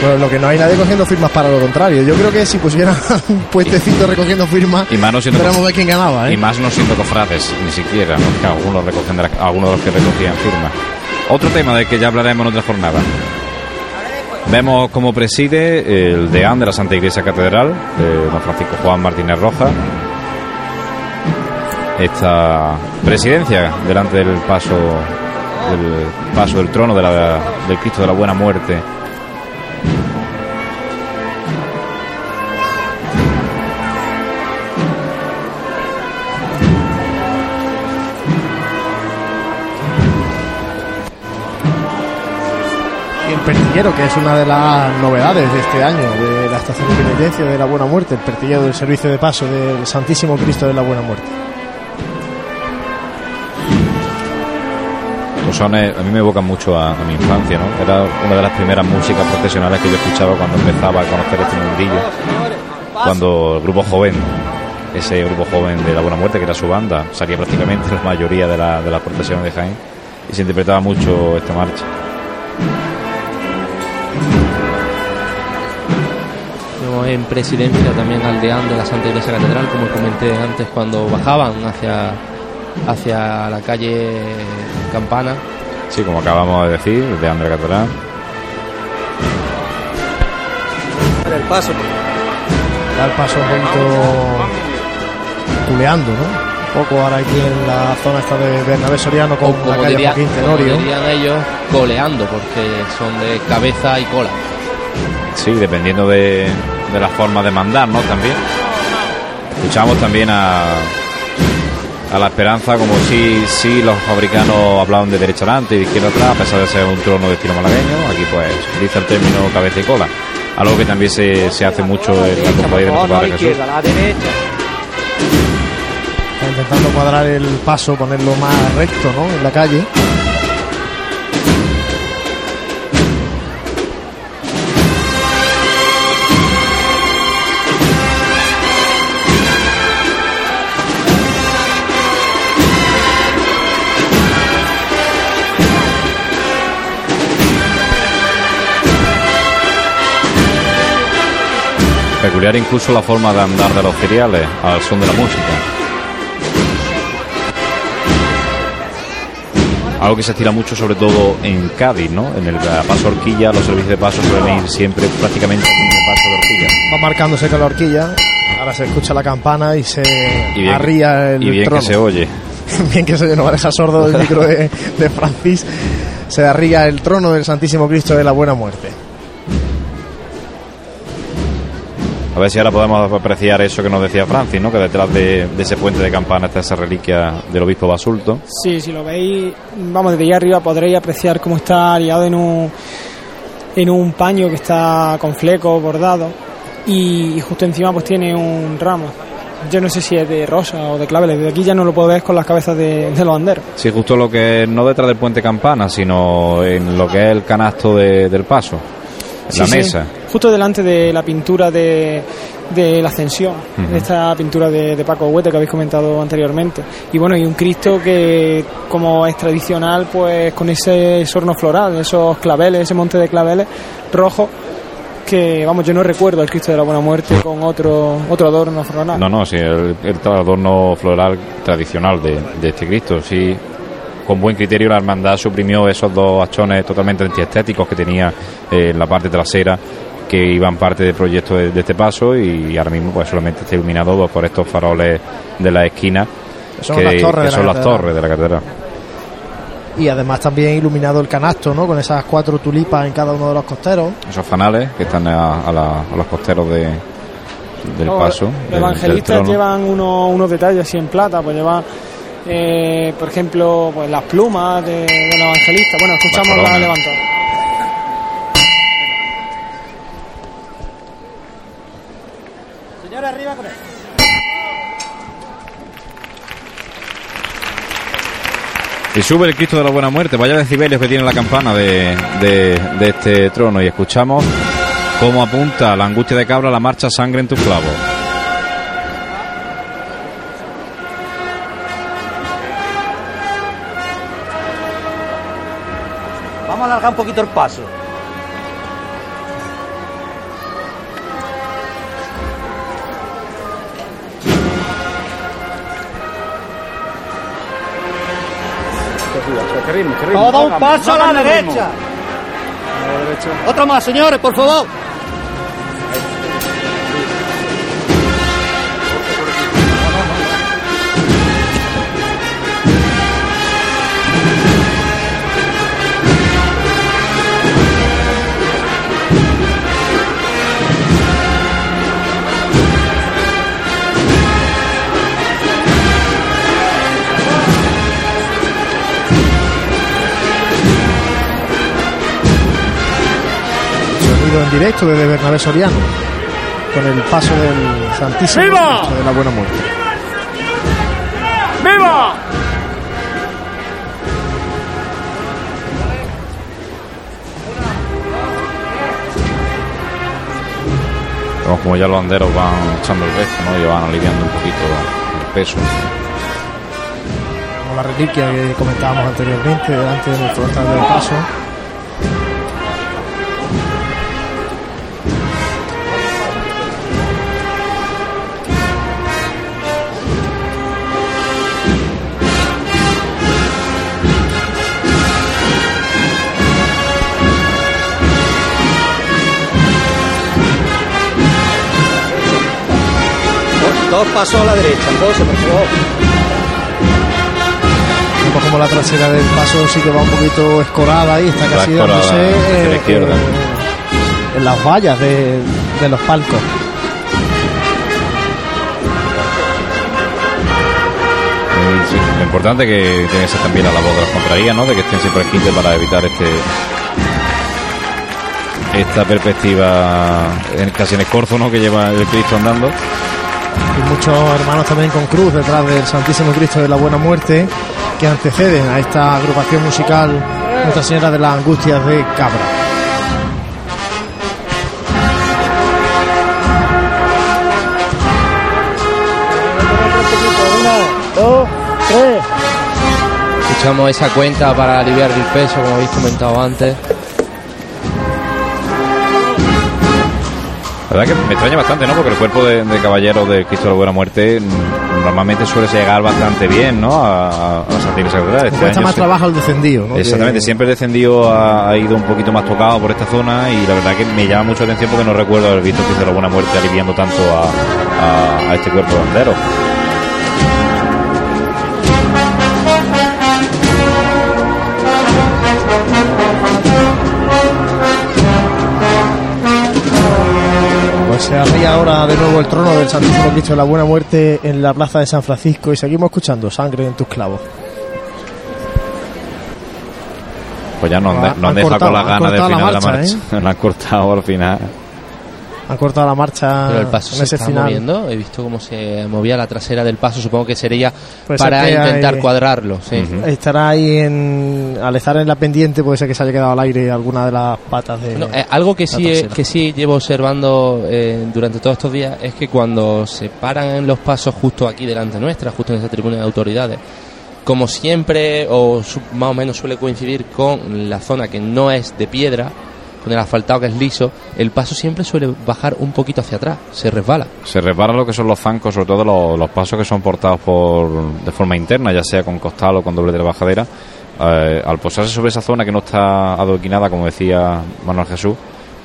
Pero lo que no hay nadie cogiendo firmas para lo contrario. Yo creo que si pusieran [laughs] un puestecito recogiendo firmas, Y más no siendo, esperamos ver quién ganaba. ¿eh? y más no siendo cofrades, ni siquiera, ¿no? que algunos recogen de la- algunos de los que recogían firmas. Otro tema del que ya hablaremos en otra jornada. Vemos como preside el deán de la Santa Iglesia Catedral, eh, don Francisco Juan Martínez Roja, esta presidencia delante del paso del paso del trono de la- del Cristo de la Buena Muerte. Que es una de las novedades de este año, de la estación de penitencia de la Buena Muerte, el pertiguero del servicio de paso del Santísimo Cristo de la Buena Muerte. Los sones a mí me evocan mucho a, a mi infancia, ¿no? Era una de las primeras músicas profesionales que yo escuchaba cuando empezaba a conocer este mundillo. Cuando el grupo joven, ese grupo joven de La Buena Muerte, que era su banda, salía prácticamente la mayoría de, la- de las procesiones de Jaén y se interpretaba mucho esta marcha. En presidencia también al deán de la Santa Iglesia Catedral, como comenté antes, cuando bajaban hacia, hacia la calle Campana. Sí, como acabamos de decir, de André Catalán. El paso. Da el paso un poquito culeando, ¿no? Un poco ahora aquí en la zona esta de Bernabé Soriano con O la como, calle diría- Joaquín como Tenorio. dirían ellos, coleando, porque son de cabeza y cola. Sí, dependiendo de, de la forma de mandar, ¿no? También. Escuchamos también a, a la esperanza como si, si los fabricanos hablaban de derecha adelante y de izquierda atrás, a pesar de ser un trono de estilo malagueño. Aquí pues utiliza el término cabeza y cola. Algo que también se, se hace mucho en la cofradía de nuestro Padre Jesús. la derecha. Está intentando cuadrar el paso, ponerlo más recto, ¿no? En la calle. Peculiar incluso la forma de andar de los cereales al son de la música. Algo que se estira mucho sobre todo en Cádiz, ¿no? En el paso horquilla, los servicios de paso suelen ir siempre prácticamente al mismo paso de horquilla. Va marcándose con la horquilla. Ahora se escucha la campana y se Y bien, arría el y bien trono. que se oye. [laughs] bien que se oye, no va a dejar sordo el micro de, de Francis. Se arría el trono del Santísimo Cristo de la Buena Muerte. A ver si ahora podemos apreciar eso que nos decía Francis, ¿no? Que detrás de, de ese puente de campana está esa reliquia del obispo Basulto. Sí, si lo veis, vamos, desde allá arriba podréis apreciar cómo está liado en un, en un paño que está con flecos bordado y, y justo encima pues tiene un ramo. Yo no sé si es de rosa o de claveles, desde aquí ya no lo puedo ver con las cabezas de, de los banderos. Sí, justo lo que no detrás del puente campana, sino en lo que es el canasto de- del paso. En la sí, mesa. Justo delante de la pintura de, de la ascensión, de esta pintura de, de Paco Huete que habéis comentado anteriormente. Y bueno, y un Cristo que como es tradicional, pues con ese sorno floral, esos claveles, ese monte de claveles rojo que vamos, yo no recuerdo al Cristo de la Buena Muerte con otro otro adorno floral. No, no, sí, el, el adorno floral tradicional de, de este Cristo, sí. Con buen criterio la hermandad suprimió esos dos hachones totalmente antiestéticos que tenía eh, en la parte trasera que iban parte del proyecto de, de este paso y ahora mismo pues solamente está iluminado pues, por estos faroles de la esquina Son que, las torres que de la son las torres de la catedral. y además también iluminado el canasto, ¿no? Con esas cuatro tulipas en cada uno de los costeros. Esos fanales que están a, a la- a los costeros de, del No, paso. Los evangelistas llevan uno- unos detalles así en plata, pues llevan, eh, por ejemplo, pues las plumas de, del evangelista. Bueno, escuchamos La levantada. Y sube el Cristo de la Buena Muerte. Vaya decibelios que tiene la campana de, de, este trono. Y escuchamos cómo apunta la angustia de cabra la marcha sangre en tus clavos. Vamos a alargar un poquito el paso. Todo un paso a la derecha. Otro más, señores, por favor. Sonido en directo desde Bernabé Soriano, con el paso del Santísimo de la Buena Muerte. ¡Viva! Vemos como ya los banderos van echando el resto, ¿no? Y van aliviando un poquito el peso. Como la reliquia que comentábamos anteriormente, delante de nuestro altar del paso. Dos pasos a la derecha, José, por favor. Como la trasera del paso sí que va un poquito escorada y está casi escorada dándose la eh, izquierda. eh, en las vallas de, de los palcos. Sí, lo importante que tiene que ser también a la voz de las contrarías, ¿no? De que estén siempre esquite para evitar este esta perspectiva en- casi en escorzo, ¿no? Que lleva el Cristo andando. Y muchos hermanos también con cruz detrás del Santísimo Cristo de la Buena Muerte que anteceden a esta agrupación musical Nuestra Señora de las Angustias de Cabra. Escuchamos esa cuenta para aliviar el peso, como habéis comentado antes. La verdad que me extraña bastante, ¿no? Porque el cuerpo de, de caballero de Cristo de la Buena Muerte normalmente suele llegar bastante bien, ¿no? A, a la Santa Iglesia Catedral. Este Cuesta más sí- trabajo el descendido, ¿no? Exactamente, siempre el descendido ha, ha ido un poquito más tocado por esta zona y la verdad que me llama mucho la atención porque no recuerdo haber visto Cristo de la Buena Muerte aliviando tanto a, a- a este cuerpo bandero. Pues se arría ahora de nuevo el trono del Santísimo Cristo de la Buena Muerte en la plaza de San Francisco y seguimos escuchando Sangre en tus clavos. Pues ya no han, Han- de- han han dejado con las ganas del cortado la final de la marcha, ¿eh? marcha. [laughs] La han cortado al final. Han cortado la marcha Pero el paso en se está final. moviendo. He visto cómo se movía la trasera del paso. Supongo que sería Puede para que intentar hay- cuadrarlo. Sí. Estará ahí en. Al estar en la pendiente, puede ser que se haya quedado al aire alguna de las patas de. No, eh, algo que sí, trasera. que sí llevo observando eh, durante todos estos días es que cuando se paran los pasos justo aquí delante nuestra, justo en esa tribuna de autoridades, como siempre o más o menos suele coincidir con la zona que no es de piedra, con el asfaltado que es liso, el paso siempre suele bajar un poquito hacia atrás, se resbala. Se repara lo que son los zancos, sobre todo los, los pasos que son portados por de forma interna, ya sea con costal o con doble de la bajadera. eh, al posarse sobre esa zona que no está adoquinada, como decía Manuel Jesús,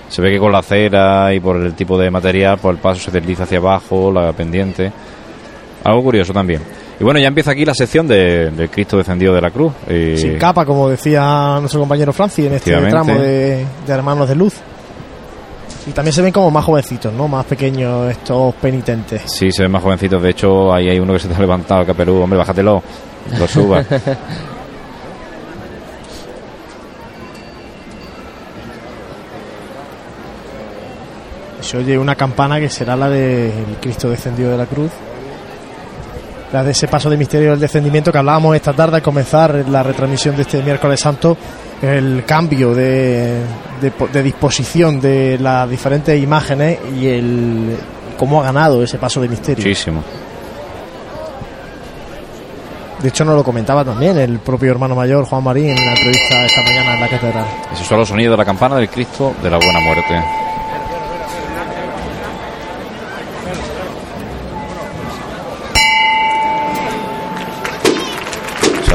se ve que con la acera y por el tipo de material, pues el paso se desliza hacia abajo, la pendiente. Algo curioso también. Y bueno, ya empieza aquí la sección de- del Cristo descendido de la cruz. Eh, Sin capa, como decía nuestro compañero Francis en este tramo de, de Hermanos de Luz. Y también se ven como más jovencitos, ¿no? Más pequeños estos penitentes. Sí, se ven más jovencitos. De hecho, ahí hay uno que se te ha levantado, el caperú. Hombre, bájatelo. Lo suba. [laughs] Se oye una campana que será la del Cristo descendido de la cruz. La de ese paso de misterio del descendimiento que hablábamos esta tarde al comenzar la retransmisión de este miércoles santo. El cambio de, de po- de disposición de las diferentes imágenes y el cómo ha ganado ese paso de misterio. Muchísimo. De hecho, nos lo comentaba también el propio hermano mayor Juan Marín en la entrevista esta mañana en la catedral. Esos son los sonidos de la campana del Cristo de la Buena Muerte.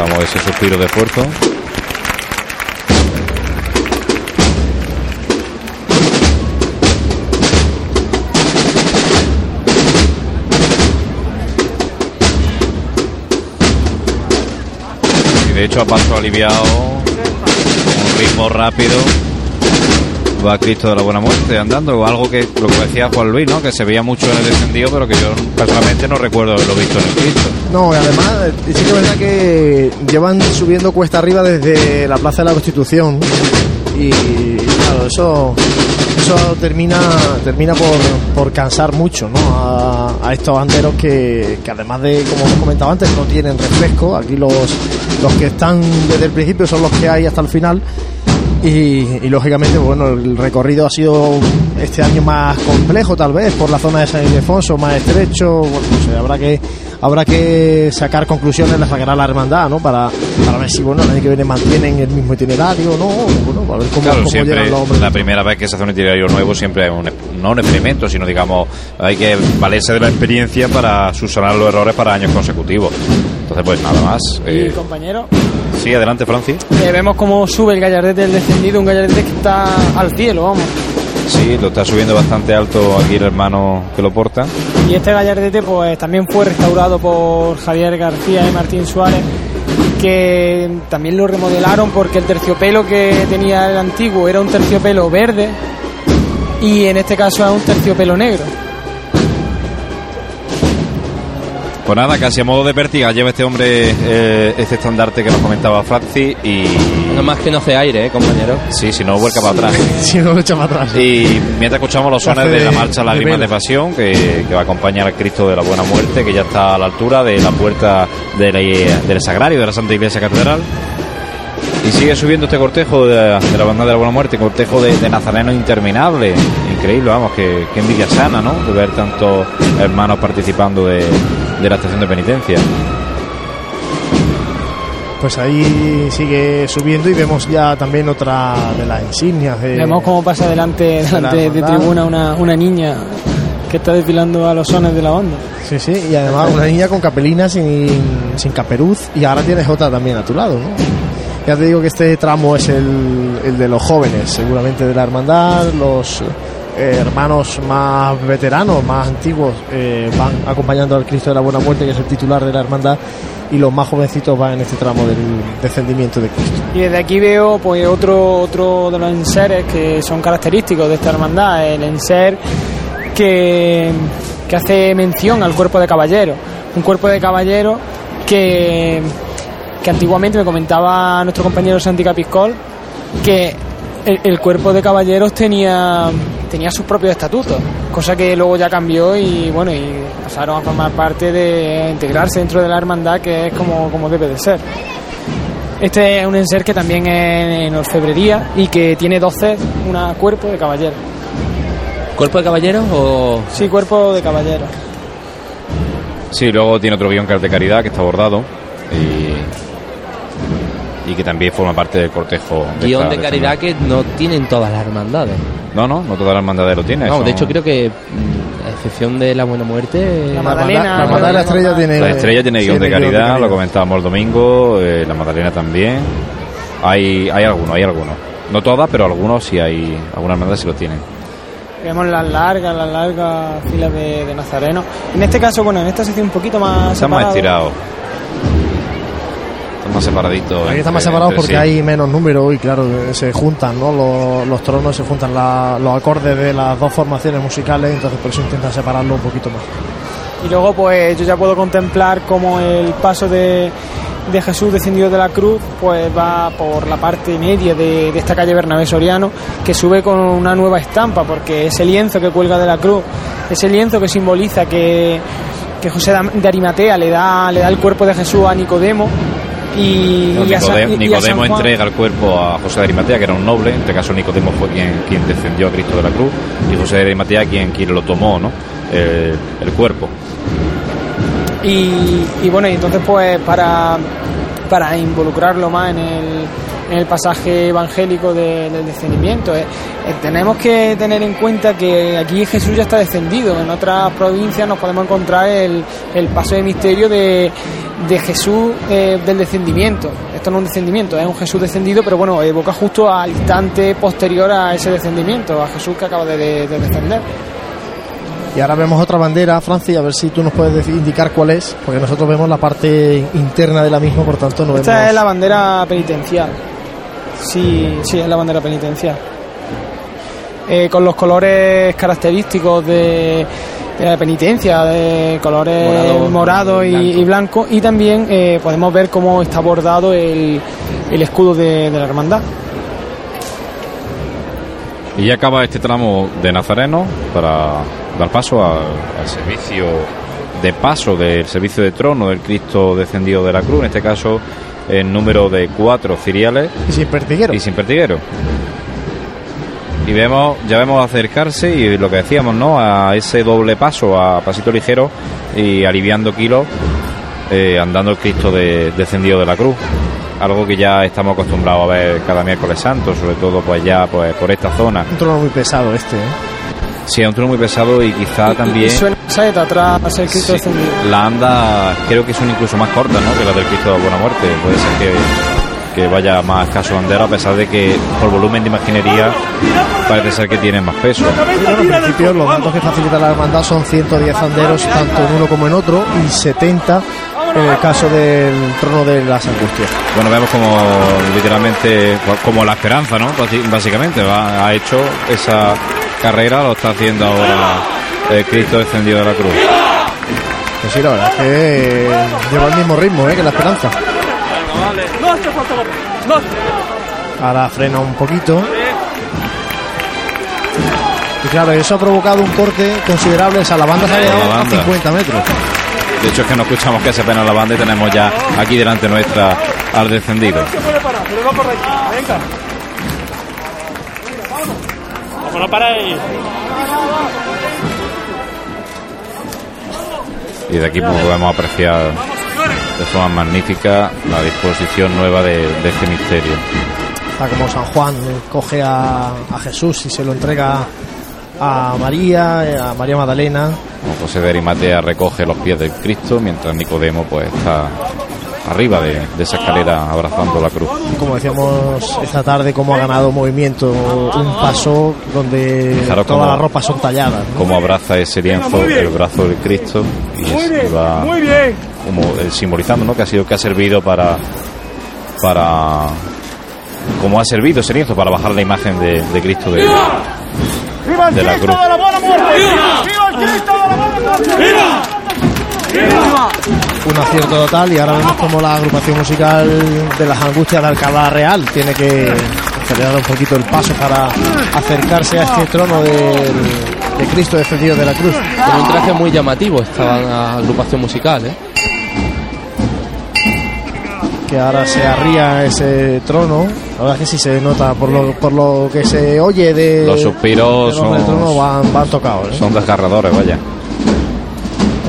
Ver ese suspiro de esfuerzo. Y de hecho a paso aliviado, un ritmo rápido, va Cristo de la Buena Muerte andando, algo que lo que decía Juan Luis, ¿no? que se veía mucho en el descendido, pero que yo personalmente no recuerdo haberlo visto en el Cristo. No, y además, eh, sí que es verdad que llevan subiendo cuesta arriba desde la Plaza de la Constitución. Y claro, eso eso termina termina por, por cansar mucho ¿no? a, estos banderos que, que además de, como hemos comentado antes, no tienen refresco. Aquí los, los que están desde el principio son los que hay hasta el final. Y, y, lógicamente, bueno, el recorrido ha sido este año más complejo, tal vez, por la zona de San Ildefonso, más estrecho. Bueno, no sé, habrá que habrá que sacar conclusiones, las sacará la hermandad, ¿no? Para, para ver si, bueno, el año que viene mantienen el mismo itinerario, ¿no? Bueno, para ver cómo, Claro, cómo siempre llegan los hombres. la primera vez que se hace un itinerario nuevo siempre es un, no un experimento, sino digamos, hay que valerse de la experiencia para subsanar los errores para años consecutivos. Entonces, pues nada más. Y Eh, compañero, sí, adelante, Francis. eh, vemos cómo sube el gallardete del descendido, un gallardete que está al cielo, vamos. Sí, lo está subiendo bastante alto aquí el hermano que lo porta. Y este gallardete pues también fue restaurado por Javier García y Martín Suárez, que también lo remodelaron porque el terciopelo que tenía el antiguo era un terciopelo verde y en este caso es un terciopelo negro. Pues nada, casi a modo de pértiga lleva este hombre eh, este estandarte que nos comentaba Francis y... No más que no hace aire, ¿eh, compañero? Sí, si no vuelca para atrás. [laughs] Si no lo echa para atrás. Y mientras escuchamos los sones de la de- marcha de Lágrimas de vela. Pasión, que, que va a acompañar al Cristo de la Buena Muerte, que ya está a la altura de la puerta de la- del Sagrario de la Santa Iglesia Catedral. Y sigue subiendo este cortejo de, la- de la Banda de la Buena Muerte, cortejo de, de nazarenos interminable. Increíble, vamos, que, que envidia sana, ¿no? De ver tantos hermanos participando de, de la estación de penitencia. Pues ahí sigue subiendo y vemos ya también otra de las insignias de, Vemos cómo pasa delante, delante de tribuna una, una niña que está desfilando a los sones de la banda. Sí, sí, y además una niña con capelina sin, sin caperuz y ahora tienes otra también a tu lado, ¿no? Ya te digo que este tramo es el, el de los jóvenes, seguramente de la hermandad, los eh, hermanos más veteranos, más antiguos, eh, van acompañando al Cristo de la Buena Muerte, que es el titular de la hermandad, y los más jovencitos van en este tramo del descendimiento de Cristo. Y desde aquí veo pues otro, otro de los enseres que son característicos de esta hermandad, el enser que, que hace mención al cuerpo de caballero, un cuerpo de caballero que, que antiguamente me comentaba nuestro compañero Santi Capiscol que el, el cuerpo de caballeros tenía tenía sus propios estatutos, cosa que luego ya cambió y bueno y pasaron a formar parte de a integrarse dentro de la hermandad que es como, como debe de ser. Este es un enser que también es en orfebrería y que tiene dos Cs, una cuerpo de caballero. ¿Cuerpo de caballeros o...? Sí, cuerpo de caballero. Sí, luego tiene otro guion que es de caridad, que está bordado. Y, y que también forma parte del cortejo. Guión esta- de caridad que no tienen todas las hermandades. No, no, no toda la hermandad lo tiene. Vamos, de hecho creo que, mm, a excepción de la Buena Muerte... La Magdalena, la de la Estrella tiene... La estrella tiene guion de caridad, lo comentábamos el domingo, eh, la Magdalena también. Hay, hay algunos, hay algunos. No todas, pero algunos sí hay, algunas hermandades sí lo tienen. Vemos las largas, las largas filas de, de nazarenos. En este caso, bueno, en esta sección un poquito más más separado. Están más separaditos. Están más separados porque sí. hay menos números y claro, se juntan ¿no? los, los tronos, se juntan la- los acordes de las dos formaciones musicales, entonces por eso intentan separarlo un poquito más. Y luego pues yo ya puedo contemplar cómo el paso de, de Jesús descendido de la cruz pues va por la parte media de, de esta calle Bernabé Soriano que sube con una nueva estampa porque ese lienzo que cuelga de la cruz, ese lienzo que simboliza que, que José de Arimatea le da, le da el cuerpo de Jesús a Nicodemo y, No, Nicodemo, entrega el cuerpo a José de Arimatea, que era un noble. En este caso, Nicodemo fue quien, quien defendió a Cristo de la cruz. Y José de Arimatea, quien, quien lo tomó, ¿no? El, el cuerpo. Y, y bueno, y entonces pues para, para involucrarlo más en el, en el pasaje evangélico de- del descendimiento, eh, eh, tenemos que tener en cuenta que aquí Jesús ya está descendido. En otras provincias nos podemos encontrar el, el paso de misterio de, de Jesús eh, del descendimiento. Esto no es un descendimiento, es un Jesús descendido, pero bueno, evoca justo al instante posterior a ese descendimiento, a Jesús que acaba de, de- de descender. Y ahora vemos otra bandera, Francis, a ver si tú nos puedes decir- indicar cuál es, porque nosotros vemos la parte interna de la misma, por tanto no Esta vemos... es la bandera penitencial. Sí, sí, es la bandera penitencial. Eh, con los colores característicos de, de la penitencia, de colores Morado, morado, y, blanco. y blanco. Y también eh, podemos ver cómo está bordado el, el escudo de, de la hermandad. Y ya acaba este tramo de Nazareno para dar paso al, al servicio de paso del servicio de trono del Cristo descendido de la cruz, en este caso el número de cuatro ciriales Y sin pertiguero. y sin pertiguero. Y vemos, ya vemos acercarse y lo que decíamos, ¿no? A ese doble paso, a pasito ligero y aliviando kilos, eh, andando el Cristo de- descendido de la cruz. Algo que ya estamos acostumbrados a ver cada miércoles santo, sobre todo pues ya pues por esta zona. Un trono muy pesado este, ¿eh? Sí, es un trono muy pesado y quizá Y- también Y suena saeta atrás el Cristo sí, descendido. la anda creo que son incluso más cortas ¿no? que las del Cristo de la Buena Muerte. Puede ser que, que vaya más escaso bandero a pesar de que por volumen de imaginería parece ser que tiene más peso. Sí, bueno, en principio los datos que facilita la hermandad son 110 anderos tanto en uno como en otro y 70 en el caso del trono de las angustias. Bueno, vemos como literalmente, como la esperanza, ¿no? Básicamente, va- ha hecho esa carrera, lo está haciendo ahora el Cristo descendido de la cruz. Pues sí, la verdad es que eh, lleva el mismo ritmo ¿eh? que la esperanza. Ahora frena un poquito. Y claro, eso ha provocado un corte considerable. O sea, la banda se ha La llegado a banda. 50 metros. De hecho, es que no escuchamos que se pena la banda y tenemos ya aquí delante nuestra al descendido. No paréis. Y de aquí podemos apreciar de forma magnífica la disposición nueva de, de este misterio. Está como San Juan eh, coge a, a Jesús y se lo entrega a María, eh, a María Magdalena. Como José de Arimatea recoge los pies del Cristo, mientras Nicodemo pues está arriba de, de esa escalera abrazando la cruz. Como decíamos esta tarde, como ha ganado movimiento un paso donde Fijaros todas cómo- las ropas son talladas. ¿no? Cómo abraza ese lienzo el brazo del Cristo y, es- y va Muy bien. como eh, simbolizando ¿no? que ha sido que ha servido para para como ha servido ese lienzo para bajar la imagen de, de Cristo de, ¡Viva el De la Cristo cruz. de la buena muerte! ¡Viva el Cristo de la buena muerte! Un acierto total y ahora vemos como la agrupación musical de las angustias de Alcalá Real tiene que acelerar un poquito el paso para acercarse a este trono del- de Cristo descendido de la cruz. Con un traje muy llamativo esta la agrupación musical, ¿eh? que ahora se arría ese trono. La verdad es que sí se nota por lo, por lo que se oye de los suspiros hombre del trono son, van, van tocados. ¿eh? son desgarradores vaya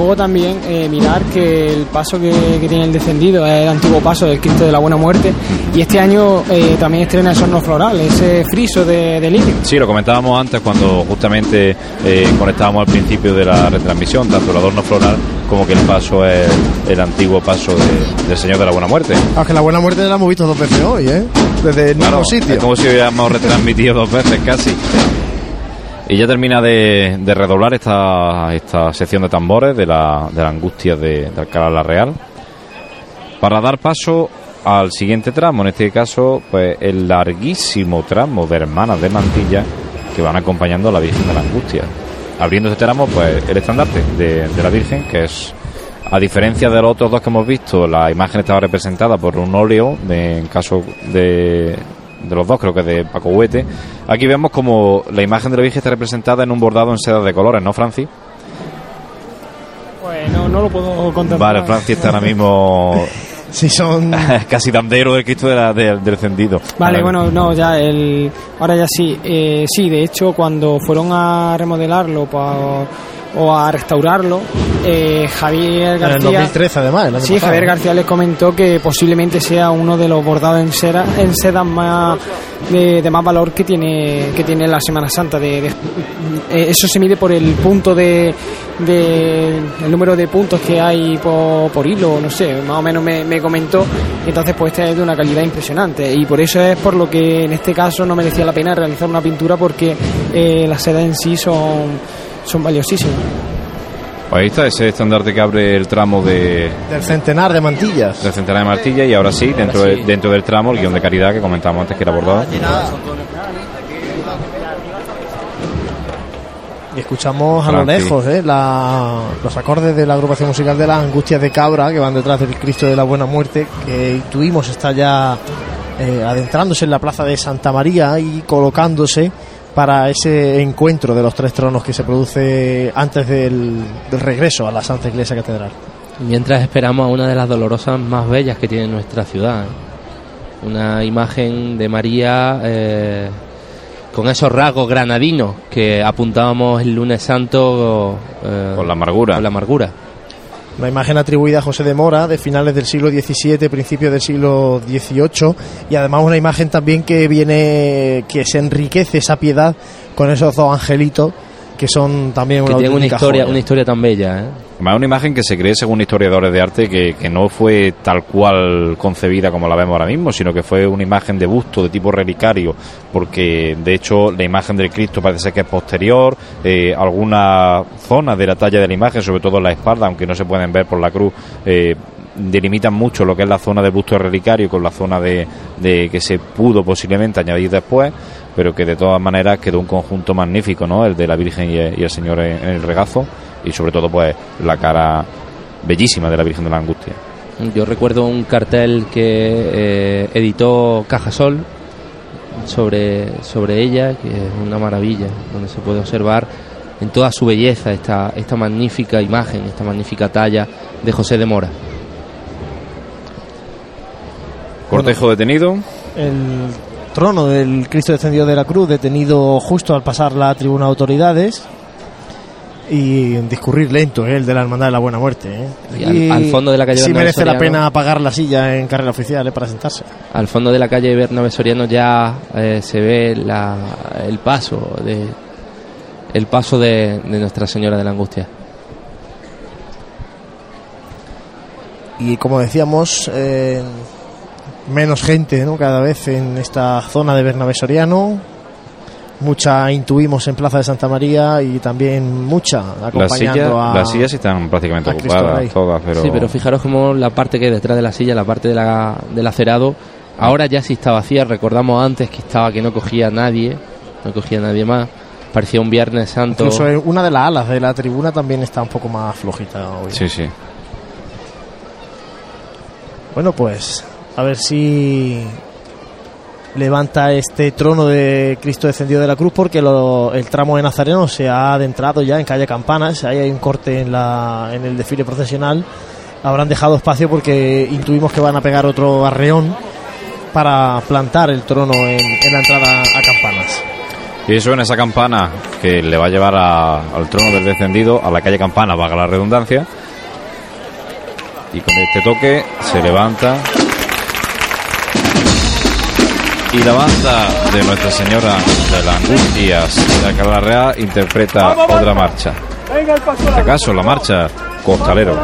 Luego también eh, mirar que el paso que, que tiene el descendido es el antiguo paso del Cristo de la Buena Muerte y este año eh, también estrena el sorno floral, ese friso de, de lirio. Sí, lo comentábamos antes cuando justamente eh, conectábamos al principio de la retransmisión, tanto el adorno floral como que el paso es el antiguo paso de- del Señor de la Buena Muerte. Aunque la buena muerte la hemos visto dos veces hoy, ¿eh? desde el Claro, mismo sitio. Es como si hubiéramos retransmitido dos veces casi. Y ya termina de, redoblar esta, esta sección de tambores de la, de la angustia de, Alcalá la Real para dar paso al siguiente tramo, en este caso, pues el larguísimo tramo de hermanas de mantilla que van acompañando a la Virgen de la Angustia. Abriendo este tramo, pues el estandarte de, de la Virgen, que es, a diferencia de los otros dos que hemos visto, la imagen estaba representada por un óleo, de, en caso de, de los dos, creo que de Paco Huete. Aquí vemos como la imagen de la Virgen está representada en un bordado en seda de colores, ¿no, Francis? Pues no, no lo puedo contemplar. Vale, Francis está ahora mismo [laughs] Sí, son. [laughs] casi dandero del Cristo de la- de- del encendido. Vale, bueno, no, ya el, ahora ya sí, eh, sí, de hecho cuando fueron a remodelarlo pa- o a restaurarlo, eh, Javier En el García, 2013, además. el sí, pasado. Javier García les comentó que posiblemente sea uno de los bordados en seda, en seda más de, de más valor que tiene que tiene la Semana Santa. De, de- eh, eso se mide por el punto de, de- el número de puntos que hay por, por hilo, no sé, más o menos me, me comentó. Entonces, pues este es de una calidad impresionante y por eso es por lo que en este caso no merecía la pena realizar una pintura porque eh, las sedas en sí son son valiosísimas. Pues ahí está ese estandarte que abre el tramo de, Del centenar de mantillas. del centenar de Martilla y ahora sí, dentro, Ahora de- sí. dentro del tramo, el guion de caridad que comentábamos antes que era bordado. Y escuchamos a lo lejos ¿eh? la- los acordes de la agrupación musical de las Angustias de Cabra que van detrás del Cristo de la Buena Muerte, que intuimos está ya eh, adentrándose en la plaza de Santa María y colocándose para ese encuentro de los tres tronos que se produce antes del, del regreso a la Santa Iglesia Catedral. Mientras esperamos a una de las dolorosas más bellas que tiene nuestra ciudad. ¿eh? Una imagen de María eh, con esos rasgos granadinos que apuntábamos el lunes santo eh, Con la amargura. con la amargura. Una imagen atribuida a José de Mora de finales del siglo XVII, principios del siglo XVIII y además una imagen también que viene, que se enriquece esa piedad con esos dos angelitos que son también Que una historia, joya. una historia tan bella. ¿eh? Además, una imagen que se cree, según historiadores de arte, que, que no fue tal cual concebida como la vemos ahora mismo, sino que fue una imagen de busto de tipo relicario, porque de hecho la imagen del Cristo parece ser que es posterior, eh, alguna zona de la talla de la imagen, sobre todo en la espalda, aunque no se pueden ver por la cruz, eh, delimitan mucho lo que es la zona de busto relicario con la zona de, de que se pudo posiblemente añadir después, pero que de todas maneras quedó un conjunto magnífico, ¿no? El de la Virgen y el, Señor en el regazo y sobre todo pues la cara bellísima de la Virgen de la Angustia. Yo recuerdo un cartel que eh, editó Cajasol sobre, sobre ella, que es una maravilla, donde se puede observar en toda su belleza esta, esta magnífica imagen, esta magnífica talla de José de Mora. Cortejo detenido. el trono del Cristo descendido de la cruz detenido justo al pasar la tribuna de autoridades y discurrir lento ¿eh? el de la hermandad de la buena muerte ¿eh? Y al- al fondo de la calle sí Bernabé merece la Soriano. pena pagar la silla en carrera oficial ¿eh? para sentarse Al fondo de la calle Bernabé Soriano ya eh, se ve la, el paso de el paso de, de Nuestra Señora de la Angustia. y como decíamos eh, menos gente ¿no? cada vez en esta zona de Bernabé Soriano mucha intuimos en Plaza de Santa María y también mucha Las acompañando sillas, a las sillas están prácticamente ocupadas todas, pero, Sí, pero fijaros como la parte que hay detrás de la silla, la parte de la, del acerado, ahora ya sí está vacía. Recordamos antes que estaba que no cogía nadie, no cogía nadie más. Parecía un Viernes Santo. incluso en una de las alas de la tribuna también está un poco más flojita hoy. sí, sí. Bueno, pues a ver si levanta este trono de Cristo descendido de la cruz porque el tramo de Nazareno se ha adentrado ya en calle Campanas, ahí hay un corte en, la, en el desfile procesional, habrán dejado espacio porque intuimos que van a pegar otro arreón para plantar el trono en, la entrada a Campanas. Y en esa campana que le va a llevar al trono del descendido, a la calle Campana, vaga la redundancia. Y con este toque se levanta. Y la banda de Nuestra Señora de las Angustias de Alcalá Real interpreta otra marcha. Venga el paso En este caso, la marcha Costalero.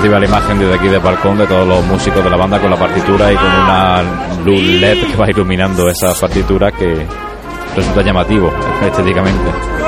Visto la imagen desde aquí del balcón de todos los músicos de la banda con la partitura y con una luz LED que va iluminando esas partituras que resulta llamativo estéticamente.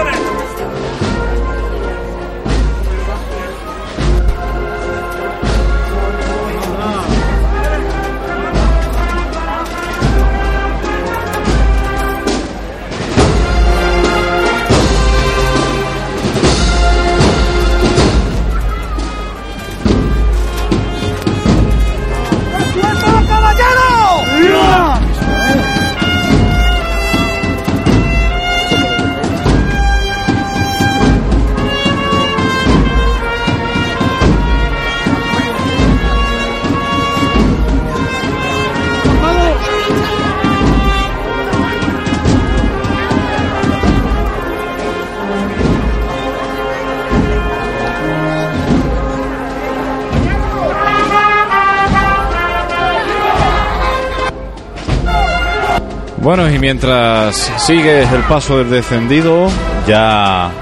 Bueno, y mientras sigue el paso del descendido, ya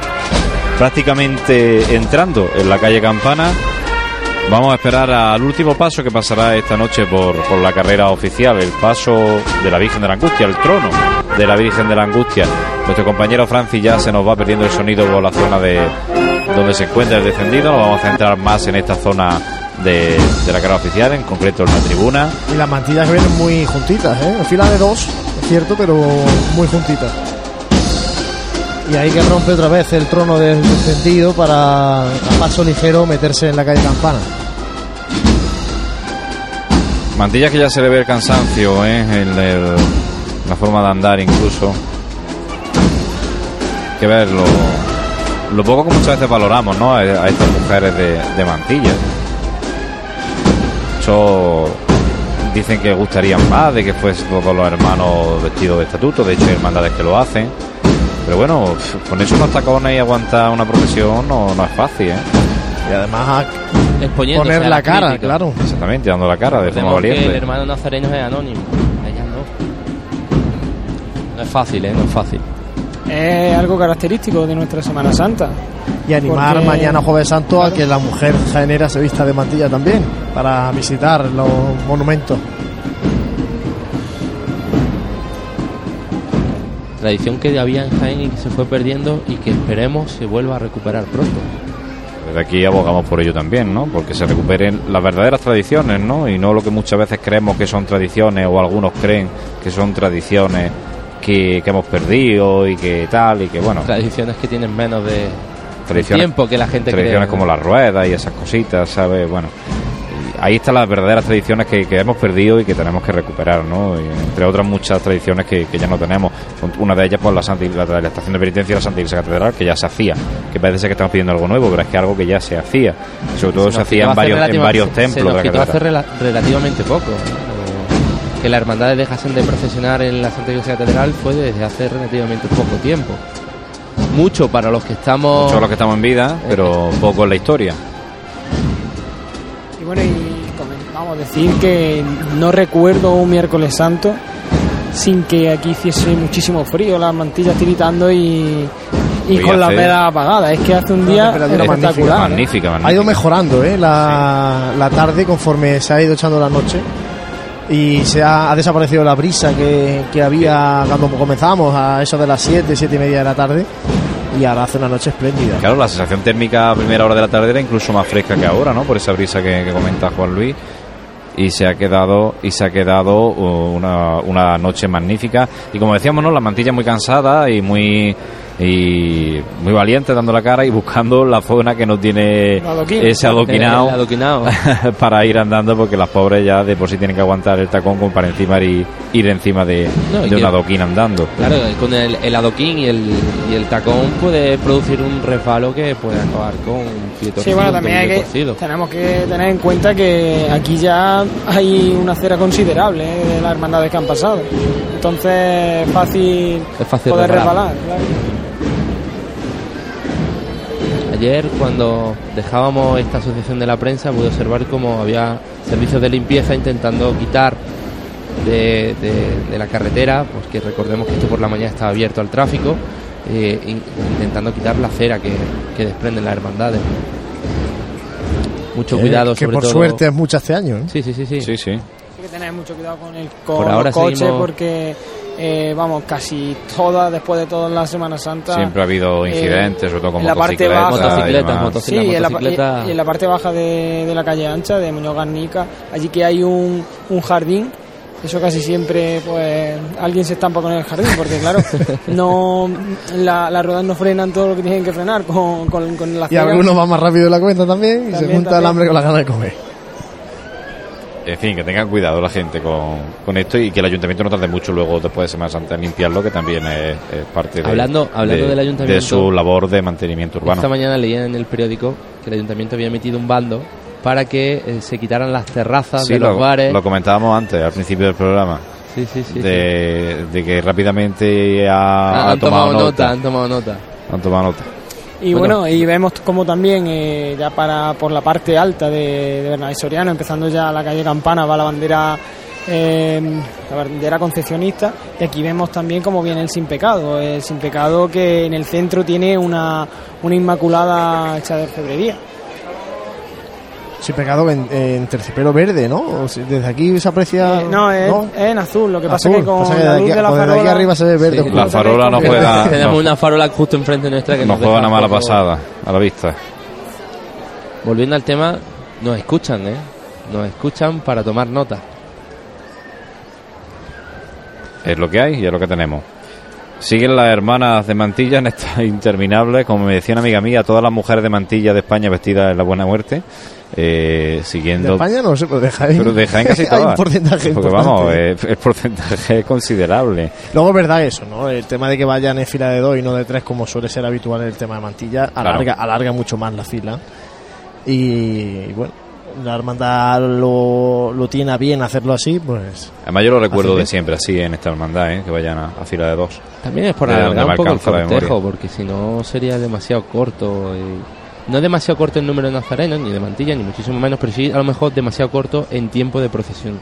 prácticamente entrando en la calle Campana, vamos a esperar al último paso que pasará esta noche por, por la carrera oficial, el paso de la Virgen de la Angustia, el trono de la Virgen de la Angustia. Nuestro compañero Francis ya se nos va perdiendo el sonido por la zona de donde se encuentra el descendido, nos vamos a centrar más en esta zona de, de la carrera oficial, en concreto en la tribuna. Y las mantillas vienen muy juntitas, ¿eh? En fila de dos, es cierto, pero muy juntitas. Y ahí que rompe otra vez el trono del descendido para a paso ligero meterse en la calle Campana. Mantillas que ya se le ve el cansancio, ¿eh? el- la forma de andar incluso. Hay que ver lo, lo poco que muchas veces valoramos ¿no? a, a estas mujeres de, de mantillas. Muchos dicen que gustarían más de que fuesen todos los hermanos vestidos de estatuto, de hecho hay hermandades que lo hacen. Pero bueno, ponerse unos tacones y aguantar una procesión no, no es fácil, ¿eh? Y además Exponiéndose poner a la la cara, crítica. claro. Exactamente, dando la cara de forma que el valiente. hermano Nazareno es anónimo. Ella no. No es fácil, ¿eh? No es fácil. Es algo característico de nuestra Semana Santa. Y animar Porque- mañana Jueves Santo a que la mujer jaenera se vista de mantilla también, para visitar los monumentos. Tradición que había en Jaén y que se fue perdiendo y que esperemos se vuelva a recuperar pronto. Desde aquí abogamos por ello también, ¿no? Porque se recuperen las verdaderas tradiciones, ¿no? Y no lo que muchas veces creemos que son tradiciones o algunos creen que son tradiciones que, que hemos perdido y que tal y que bueno, Tradiciones que tienen menos de tradiciones, tiempo que la gente tradiciones cree. como las ruedas y esas cositas, ¿sabes? Bueno, ahí están las verdaderas tradiciones que, que hemos perdido y que tenemos que recuperar, ¿no? Y entre otras muchas tradiciones que, que ya no tenemos. Una de ellas, pues la, Santa, la, la estación de penitencia y la Santa Iglesia Catedral, que ya se hacía. Que parece ser que estamos pidiendo algo nuevo, pero es que algo que ya se hacía. Sobre todo se, hacía en varios, en varios templos se nos de la quitó hace catedral. rela- relativamente poco. ¿No? Que las hermandades dejasen de procesionar en la Santa Iglesia Catedral fue desde hace relativamente poco tiempo. Mucho para los que estamos. Muchos los que estamos en vida, pero poco en la historia. Y bueno, y vamos a decir que no recuerdo un miércoles santo sin que aquí hiciese muchísimo frío, las mantillas tiritando y, y con las hace- velas apagadas. Es que hace un Una día temperatura espectacular. ¿eh? Magnífica, magnífica. Ha ido mejorando ¿eh? la, la tarde conforme se ha ido echando la noche y se ha, desaparecido la brisa que, que había cuando comenzamos a eso de las 7, 7 y media de la tarde y ahora hace una noche espléndida. Claro, la sensación térmica a primera hora de la tarde era incluso más fresca que ahora, ¿no? Por esa brisa que, que comenta Juan Luis. Y se ha quedado y se ha quedado uh, una, una noche magnífica. Y como decíamos, ¿no? La mantilla muy cansada y muy y muy valiente dando la cara y buscando la zona que no tiene adoquín. ese adoquinado [laughs] El adoquinado. [laughs] para ir andando porque las pobres ya de por sí tienen que aguantar el tacón como para encima ir, ir encima de, No, y de un adoquín andando. Claro, con el, el adoquín y el, y el tacón puede producir un resbalo que puede acabar con un filo Sí, bueno, también hay que, torcido. tenemos que tener en cuenta que aquí ya hay una acera considerable ¿eh? de las hermandades que han pasado. Entonces es fácil, Es fácil poder resbalar. resbalar. claro. Ayer, cuando dejábamos esta asociación de la prensa, pude observar cómo había servicios de limpieza intentando quitar de, de- de la carretera, pues que recordemos que esto por la mañana estaba abierto al tráfico, eh, in- intentando quitar la acera que, que desprenden las hermandades. mucho Eh, cuidado que sobre por todo. suerte es mucha este año. ¿eh? Sí, sí, sí, sí. Sí, sí. Hay que tener mucho cuidado con el con Por ahora seguimos- porque, eh, vamos, casi todas, después de toda la Semana Santa... Siempre ha habido eh, incidentes, sobre todo con en la parte motocicletas. baja- y Motocicletas, motocicletas. Sí, la en la, motocicleta- y- y en la parte baja de, de la calle ancha de Muñoz Garnica, allí que hay un, un jardín, eso casi siempre pues alguien se estampa con el jardín, porque claro, [laughs] no la- las ruedas no frenan todo lo que tienen que frenar con, con, con la Y acera. algunos van más rápido de la cuenta también, y se También, junta el hambre con la gana de comer. En fin, que tengan cuidado la gente con, con esto y que el ayuntamiento no tarde mucho luego después de Semana Santa en limpiarlo, que también es, es parte de, Hablando- hablando de- del ayuntamiento, de su labor de mantenimiento urbano. Esta mañana leía en el periódico que el ayuntamiento había metido un bando para que eh, se quitaran las terrazas Sí, de los lo, bares. lo comentábamos antes, al principio del programa, sí, sí, sí, sí. de, que rápidamente ha, Ah, ha han tomado, tomado nota, nota. han tomado nota. Han tomado nota. Y Bueno. bueno, y vemos como también eh, ya para por la parte alta de, de Bernabé Soriano, empezando ya la calle Campana, va la bandera eh, la bandera concesionista y aquí vemos también cómo viene el sin pecado, el sin pecado que en el centro tiene una, una inmaculada hecha de orfebrería. Sí, pegado en, en terciopelo verde, ¿no? O si- desde aquí se aprecia. Eh, no, es, es en azul, lo que pasa Azul. que con Pasa que la desde luz aquí- de la pues aquí farola... arriba se ve verde. Sí. La farola no juega, Tenemos no, una farola justo enfrente nuestra que no nos deja juega una un mala pasada a la vista. Volviendo al tema, nos escuchan, ¿eh? Nos escuchan para tomar nota. Es lo que hay y es lo que tenemos. Siguen las hermanas de Mantilla en esta [laughs] interminable, como me decía una amiga mía, todas las mujeres de Mantilla de España vestidas en la buena muerte, eh, De siguiendo... España no sé, pero de Jaén. Pero de Jaén casi [laughs] Hay todas. un porcentaje Porque importante. vamos, el porcentaje es [laughs] considerable. Luego es verdad eso, ¿no? El tema de que vayan en fila de dos y no de tres, como suele ser habitual en el tema de mantilla, alarga, alarga mucho más la fila. Y, bueno, la hermandad lo, lo tiene a bien hacerlo así, pues. Además yo lo recuerdo de siempre así en esta hermandad, ¿eh? que vayan a, a fila de dos. También es por De alargar un poco el cortejo, porque si no sería demasiado corto. y- No es demasiado corto el número de nazarenos, ni de mantilla, ni muchísimo menos, pero sí a lo mejor demasiado corto en tiempo de procesión.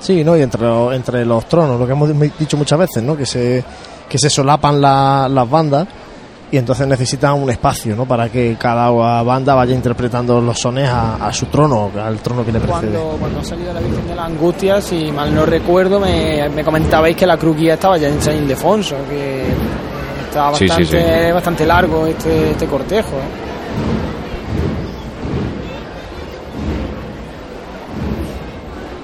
Sí, ¿no? Y entre, los- entre los tronos, lo que hemos dicho muchas veces, ¿no? Que se, que se solapan la- las bandas y entonces necesitan un espacio, ¿no? Para que cada banda vaya interpretando los sones a, a su trono, al trono que le precede. Cuando, cuando ha salido la Virgen de la Angustia, si mal no recuerdo, me, me comentabais que la cruz guía estaba ya en San Ildefonso, que estaba Sí, sí, bastante, sí. bastante largo este, este cortejo. ¿eh?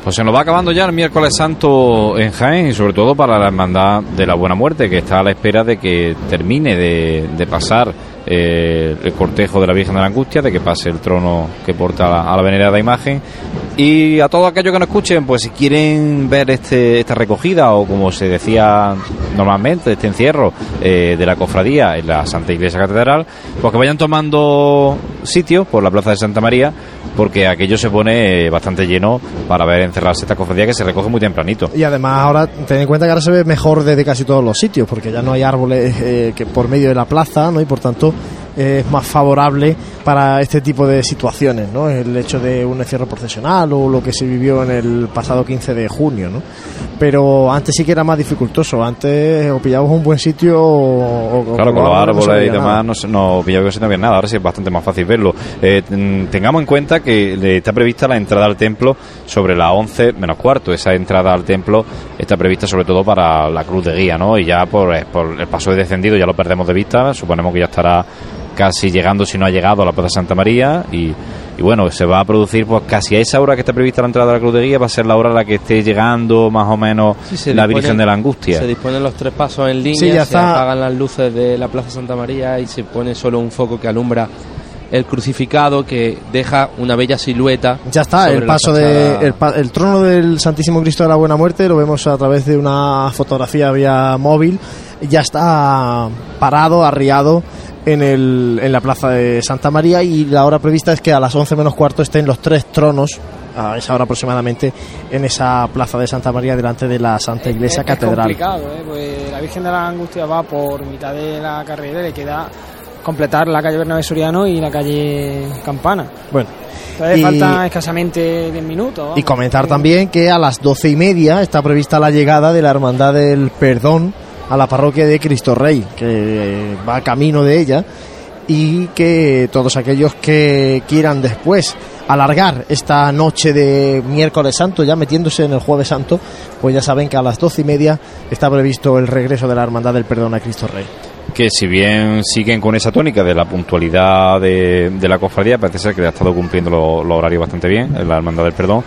Pues se nos va acabando ya el miércoles santo en Jaén y sobre todo para la hermandad de la Buena Muerte que está a la espera de que termine de, pasar eh, el cortejo de la Virgen de la Angustia, de que pase el trono que porta a la venerada imagen y a todos aquellos que nos escuchen, pues si quieren ver este, esta recogida o como se decía normalmente, este encierro eh, de la cofradía en la Santa Iglesia Catedral, pues que vayan tomando sitio por la Plaza de Santa María porque aquello se pone eh, bastante lleno para ver encerrarse esta cofradía que se recoge muy tempranito. Y además ahora ten en cuenta que ahora se ve mejor desde casi todos los sitios, porque ya no hay árboles eh, que por medio de la plaza, ¿no? Y por tanto es más favorable para este tipo de situaciones, ¿no? El hecho de un encierro procesional o lo que se vivió en el pasado 15 de junio, ¿no? Pero antes sí que era más dificultoso, antes o pillabas un buen sitio o, o- Claro, con los árboles y demás no, no pillaba que no había nada, ahora sí es bastante más fácil verlo. Eh, mm, tengamos en cuenta que está prevista la entrada al templo sobre las 11 menos cuarto. Esa entrada al templo está prevista sobre todo para la cruz de guía, ¿no? Y ya por, eh, por el paso de descendido ya lo perdemos de vista, suponemos que ya estará casi llegando, si no ha llegado, a la Plaza Santa María y, y bueno, se va a producir pues casi a esa hora que está prevista la entrada de la cruz de guía, va a ser la hora a la que esté llegando más o menos Sí, la disponen- Virgen de la Angustia. Se disponen los tres pasos en línea, Sí, ya se está. apagan las luces de la Plaza Santa María y se pone solo un foco que alumbra el crucificado que deja una bella silueta. Ya está, el paso de el, pa- el trono del Santísimo Cristo de la Buena Muerte lo vemos a través de una fotografía vía móvil, ya está parado, arriado en, el, en la plaza de Santa María y la hora prevista es que a las 11 menos cuarto estén los tres tronos a esa hora aproximadamente en esa plaza de Santa María delante de la Santa Iglesia Es- es Catedral. complicado, ¿eh? Pues la Virgen de la Angustia va por mitad de la carrera y le queda completar la calle Bernabé Soriano y la calle Campana. Bueno, Entonces Y- faltan escasamente 10 minutos. vamos. Y comentar también que a las doce y media está prevista la llegada de la Hermandad del Perdón a la parroquia de Cristo Rey, que eh, va camino de ella. y que todos aquellos que quieran después alargar esta noche de miércoles santo, ya metiéndose en el jueves santo, pues ya saben que a las doce y media está previsto el regreso de la Hermandad del Perdón a Cristo Rey. que si bien siguen con esa tónica de la puntualidad de, de la cofradía, parece ser que ha estado cumpliendo los lo horarios bastante bien, en la Hermandad del Perdón,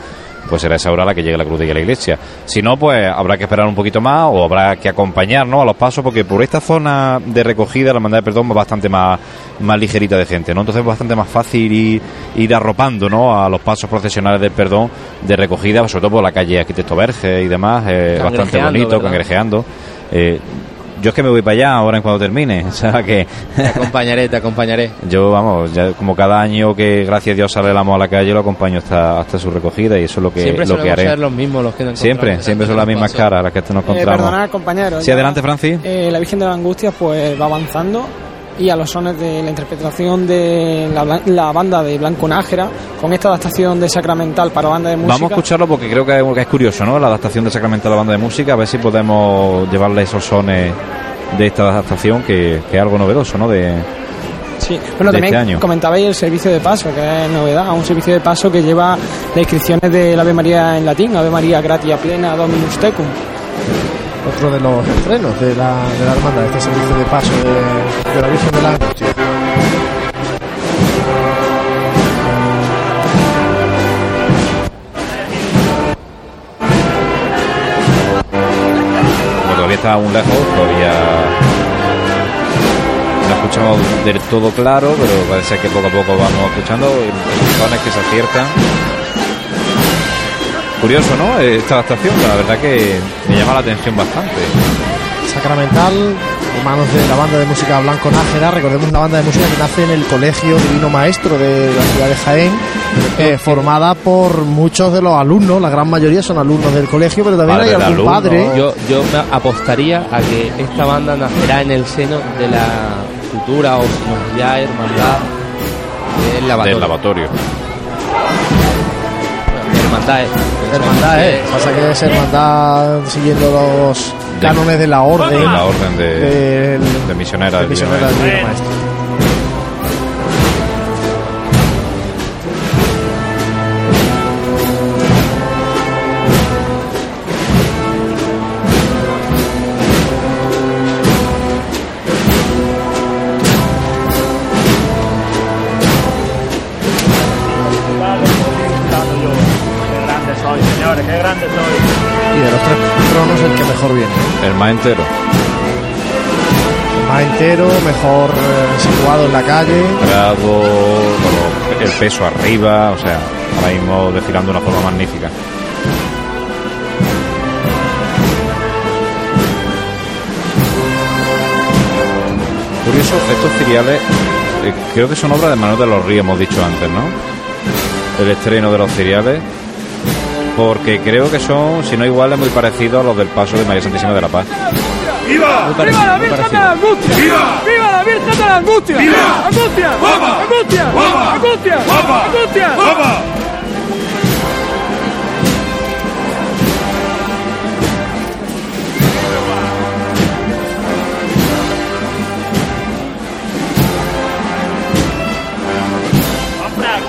pues será esa hora la que llegue la cruz de la iglesia. Si no, pues habrá que esperar un poquito más o habrá que acompañar ¿no? a los pasos, porque por esta zona de recogida la Hermandad del Perdón va bastante más, más ligerita de gente, ¿no? Entonces es bastante más fácil ir, ir arropando ¿no? a los pasos procesionales del Perdón de recogida, sobre todo por la calle Arquitecto Verge y demás, eh, bastante bonito, ¿verdad? cangrejeando. Eh, yo es que me voy para allá ahora en cuando termine, [laughs] o sea que Te acompañaré, te acompañaré. [laughs] yo, vamos, ya como cada año que gracias a Dios sale el amo a la calle, lo acompaño hasta, hasta su recogida y eso es lo que, siempre lo que haré. ser los mismos los que nos Siempre, encontramos siempre son las mismas caras las que nos Eh, encontramos. perdonad, compañero. Sí, ya, adelante, Francis. eh, la Virgen de la Angustia pues va avanzando y a los sones de la interpretación de la, banda de Blanco Nájera con esta adaptación de Sacramental para banda de música. Vamos a escucharlo porque creo que es, que es curioso, ¿no? La adaptación de Sacramento a la banda de música, a ver si podemos llevarle esos sones de esta adaptación que, que es algo novedoso, ¿no? De, Sí, bueno, de también este año. comentabais el servicio de paso, que es novedad, un servicio de paso que lleva las inscripciones del Ave María en latín, Ave María gratia plena Dominus tecum. Otro de los estrenos de la, de la Hermandad, este servicio de paso de, de la Virgen de la Angustia. como todavía está aún lejos, todavía no escuchamos del todo claro, pero parece que poco a poco vamos escuchando zonas que se aciertan. Curioso, ¿no? Esta adaptación, la verdad que me llama la atención bastante. Sacramental, en manos de la banda de música Blanco Nájera, recordemos una banda de música que nace en el Colegio Divino Maestro de la ciudad de Jaén, eh, formada por muchos de los alumnos, la gran mayoría son alumnos del colegio, pero también Padre hay algún padre. Yo, yo me apostaría a que esta banda nacerá en el seno de la futura o si no ya hermandad del lavatorio. Del lavatorio. Hermandad. Hermandad, eh. Pasa que es hermandad siguiendo los cánones de la orden. De la orden de, de misionera de del Divino misionera del Maestro. Divino Maestro. Mejor eh, situado en la calle. con el peso arriba, o sea, ahora mismo desfilando de una forma magnífica. Curioso, estos ciriales eh, creo que son obras de Manuel de los Ríos, hemos dicho antes, ¿no? El estreno de los ciriales, porque creo que son, si no iguales, muy parecidos a los del paso de María Santísima de la Paz. ¡Viva! ¡Viva la Virgen de la Angustia! ¡Viva! ¡Viva la Virgen de la Angustia! ¡Viva! ¡Angustia! ¡Guapa! ¡Angustia! ¡Guapa! ¡Angustia! ¡Guapa! ¡Angustia! ¡Guapa!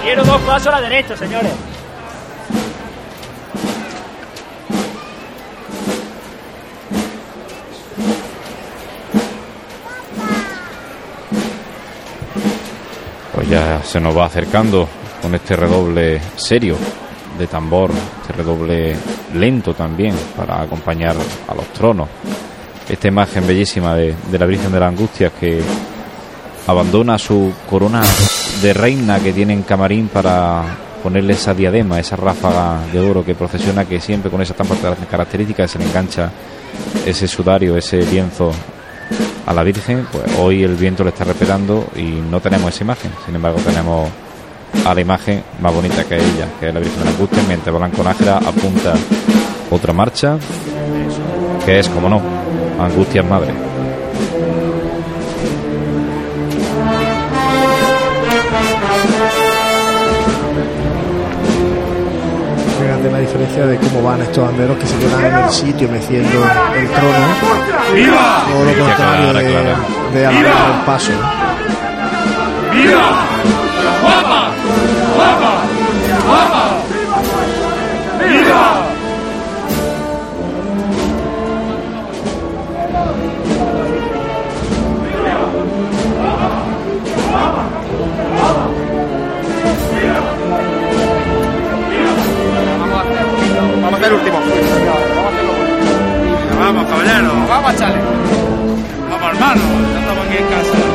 Quiero dos pasos a la derecha, señores. Se nos va acercando con este redoble serio de tambor, este redoble lento también para acompañar a los tronos. Esta imagen bellísima de, la Virgen de la Angustia que abandona su corona de reina que tiene en camarín para ponerle esa diadema, esa ráfaga de oro que procesiona, que siempre con esas tan características se le engancha ese sudario, ese lienzo a la Virgen, pues hoy el viento le está respetando y no tenemos esa imagen. Sin embargo, tenemos a la imagen más bonita que ella, que es la Virgen de la Angustia, mientras Blanco Nájera apunta otra marcha, que es, como no, Angustias Madre. Fíjate la diferencia de cómo van estos anderos que se quedan en el sitio meciendo el trono. ¡Viva! Todo lo contrario de, de alargar el paso. ¡Viva! ¡Guapa! ¡Guapa! ¡Guapa! ¡Viva! Vamos, caballero. Vamos, chale. Vamos, hermano. Estamos aquí en casa.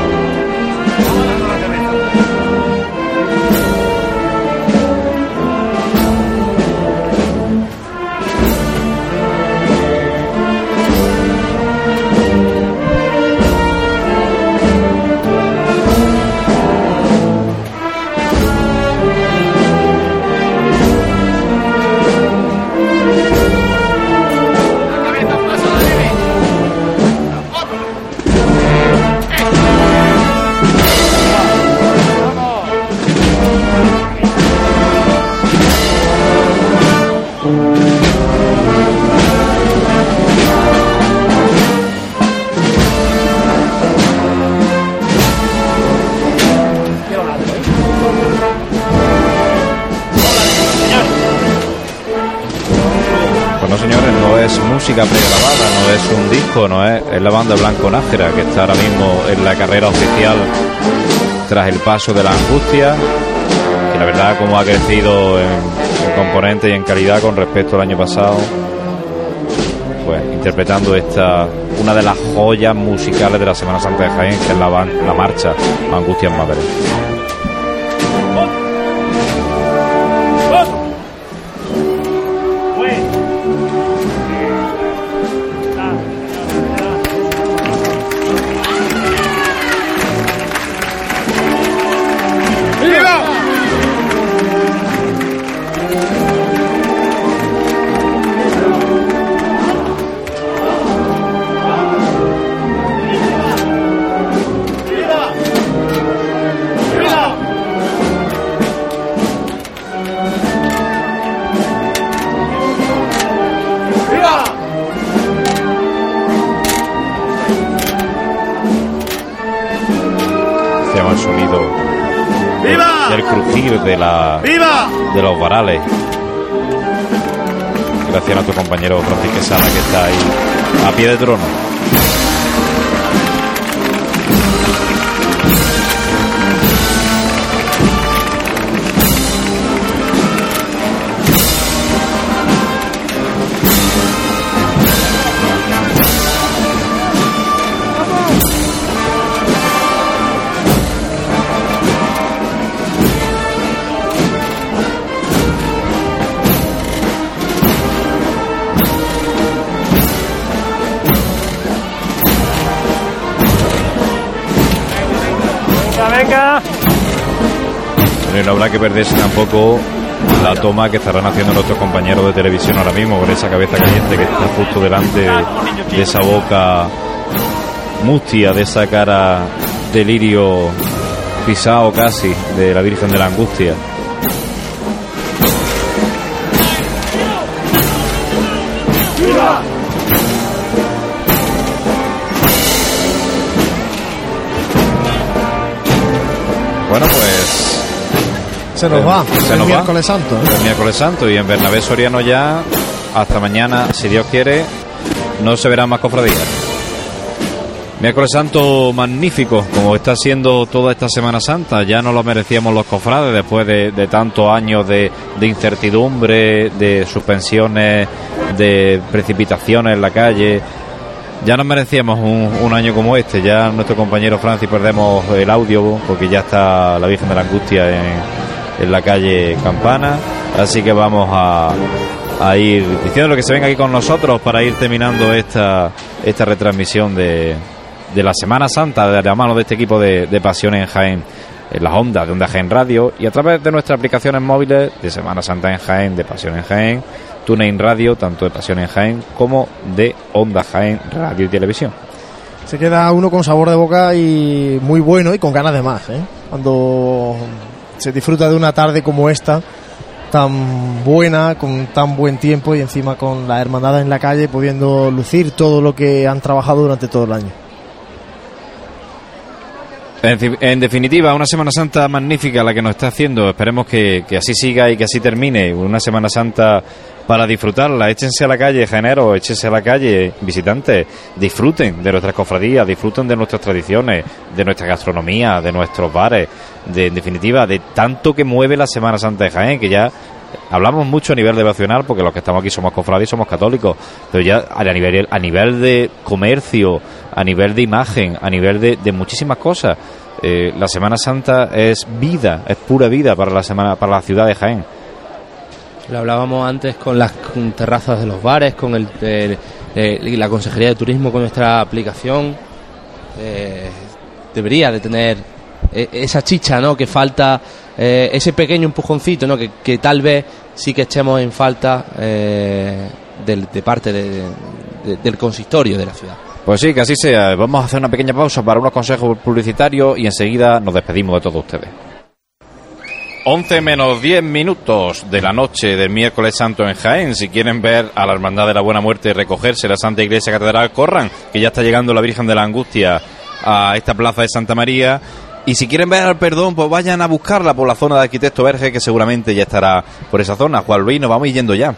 Música pregrabada, no es un disco, no es, es la banda Blanco Nájera que está ahora mismo en la carrera oficial tras el paso de la angustia, que la verdad como ha crecido en, en componente y en calidad con respecto al año pasado, pues interpretando esta una de las joyas musicales de la Semana Santa de Jaén, que es la, la marcha Angustias Madre. Varales. Gracias a nuestro compañero Francisco Quesada que está ahí a pie de trono. No habrá que perderse tampoco la toma que estarán haciendo nuestros compañeros de televisión ahora mismo con esa cabeza caliente que está justo delante de, esa boca mustia, de esa cara delirio pisado casi de la Virgen de la Angustia. Se nos va. Se el nos va. miércoles santo. ¿eh? el miércoles santo y en Bernabé Soriano ya hasta mañana, si Dios quiere, no se verán más cofradías. Miércoles Santo magnífico, como está siendo toda esta Semana Santa. Ya no lo merecíamos los cofrades después de, de tantos años de, de incertidumbre, de suspensiones, de precipitaciones en la calle. Ya nos merecíamos un, un año como este. Ya nuestro compañero Francis perdemos el audio porque ya está la Virgen de la Angustia en, en la calle Campana. Así que vamos a, a ir diciéndole que se venga aquí con nosotros para ir terminando esta, esta retransmisión de, de la Semana Santa de la mano de este equipo de, de Pasiones en Jaén en las ondas de Onda Jaén Radio y a través de nuestras aplicaciones móviles de Semana Santa en Jaén, de Pasión en Jaén, TuneIn Radio, tanto de Pasión en Jaén como de Onda Jaén Radio y Televisión. Se queda uno con sabor de boca y muy bueno y con ganas de más. ¿eh? Cuando se disfruta de una tarde como esta, tan buena, con tan buen tiempo y encima con la hermandad en la calle, pudiendo lucir todo lo que han trabajado durante todo el año. En, en definitiva, una Semana Santa magnífica la que nos está haciendo. Esperemos que, que así siga y que así termine. Una Semana Santa para disfrutarla. Échense a la calle, janeros, échense a la calle, visitantes. Disfruten de nuestras cofradías, disfruten de nuestras tradiciones, de nuestra gastronomía, de nuestros bares. De, en definitiva, de tanto que mueve la Semana Santa de Jaén, que ya hablamos mucho a nivel devocional, porque los que estamos aquí somos cofrades y somos católicos, pero ya a nivel, a nivel de comercio, a nivel de imagen, a nivel de, de muchísimas cosas. eh, la Semana Santa es vida, es pura vida para la semana, para la ciudad de Jaén. Lo hablábamos antes con las terrazas de los bares, con el, la Consejería de Turismo, con nuestra aplicación. Eh, debería de tener eh, esa chicha, ¿no? Que falta, eh, ese pequeño empujoncito, ¿no? Que, que tal vez sí que echemos en falta eh, del- de parte de- de- del consistorio de la ciudad. Pues sí, que así sea. Vamos a hacer una pequeña pausa para unos consejos publicitarios y enseguida nos despedimos de todos ustedes. 11 menos 10 minutos de la noche del miércoles santo en Jaén. Si quieren ver a la Hermandad de la Buena Muerte y recogerse la Santa Iglesia Catedral, corran, que ya está llegando la Virgen de la Angustia a esta plaza de Santa María. Y si quieren ver al perdón, pues vayan a buscarla por la zona de Arquitecto Verge, que seguramente ya estará por esa zona. Juan Luis, nos vamos yendo ya.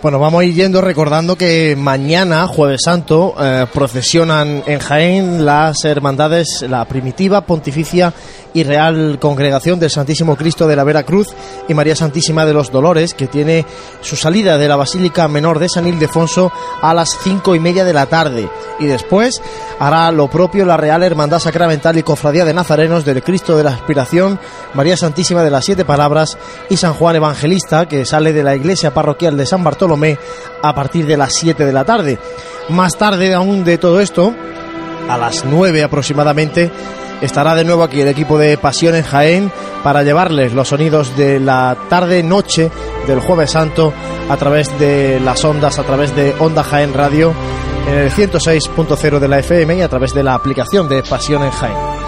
Bueno, vamos yendo recordando que mañana, Jueves Santo, eh, procesionan en Jaén las hermandades, la primitiva, pontificia y real congregación del Santísimo Cristo de la Vera Cruz y María Santísima de los Dolores, que tiene su salida de la Basílica Menor de San Ildefonso a las cinco y media de la tarde. Y después hará lo propio la Real Hermandad Sacramental y Cofradía de Nazarenos del Cristo de la Aspiración, María Santísima de las Siete Palabras y San Juan Evangelista, que sale de la iglesia parroquial de San Bartolomé a partir de las 7 de la tarde. Más tarde aún de todo esto, a las 9 aproximadamente, estará de nuevo aquí el equipo de Pasión en Jaén para llevarles los sonidos de la tarde-noche del Jueves Santo a través de las ondas, a través de Onda Jaén Radio en el 106.0 de la FM y a través de la aplicación de Pasión en Jaén.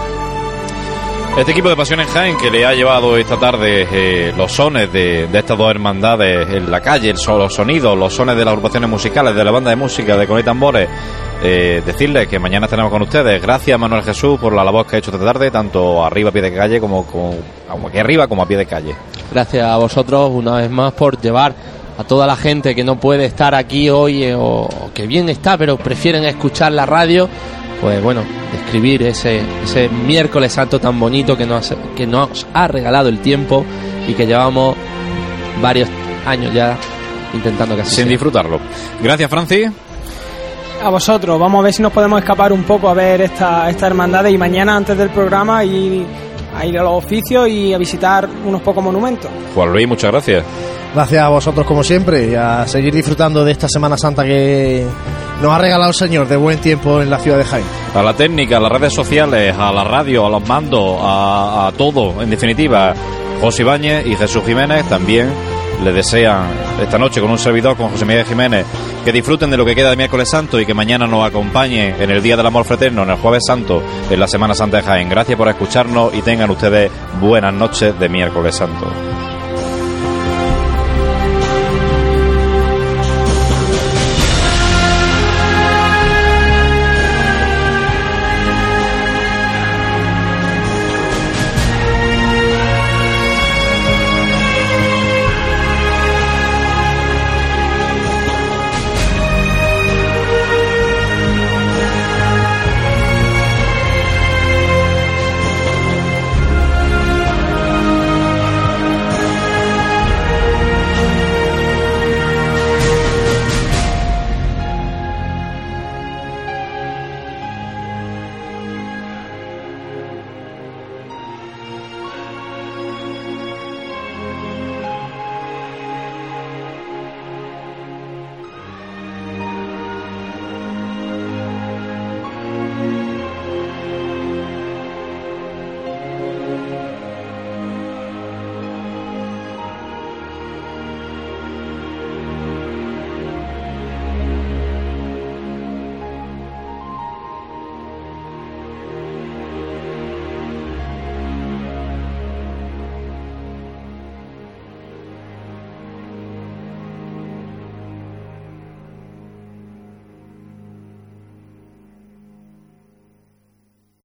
Este equipo de Pasión en Jaén que le ha llevado esta tarde eh, los sones de, estas dos hermandades en la calle, el so- los sonidos, los sones de las agrupaciones musicales, de la banda de música, de Con y Tambores. Eh, decirles que mañana estaremos con ustedes. Gracias Manuel Jesús por la labor que ha hecho esta tarde, tanto arriba a pie de calle como, como, como aquí arriba como a pie de calle. Gracias a vosotros una vez más por llevar a toda la gente que no puede estar aquí hoy eh, o que bien está pero prefieren escuchar la radio, pues bueno, escribir ese, ese miércoles santo tan bonito que nos, que nos ha regalado el tiempo y que llevamos varios años ya intentando que así Sin sea. disfrutarlo. Gracias Francis. A vosotros, vamos a ver si nos podemos escapar un poco a ver esta, esta hermandad y mañana antes del programa ir a ir a los oficios y a visitar unos pocos monumentos. Juan Luis, muchas gracias. Gracias a vosotros como siempre y a seguir disfrutando de esta Semana Santa que nos ha regalado el Señor de buen tiempo en la ciudad de Jaén. A la técnica, a las redes sociales, a la radio, a los mandos, a, todo, en definitiva. José Ibáñez y Jesús Jiménez también le desean esta noche con un servidor, con José Miguel Jiménez, que disfruten de lo que queda de miércoles santo y que mañana nos acompañen en el Día del Amor Fraterno, en el Jueves Santo, en la Semana Santa de Jaén. Gracias por escucharnos y tengan ustedes buenas noches de miércoles santo.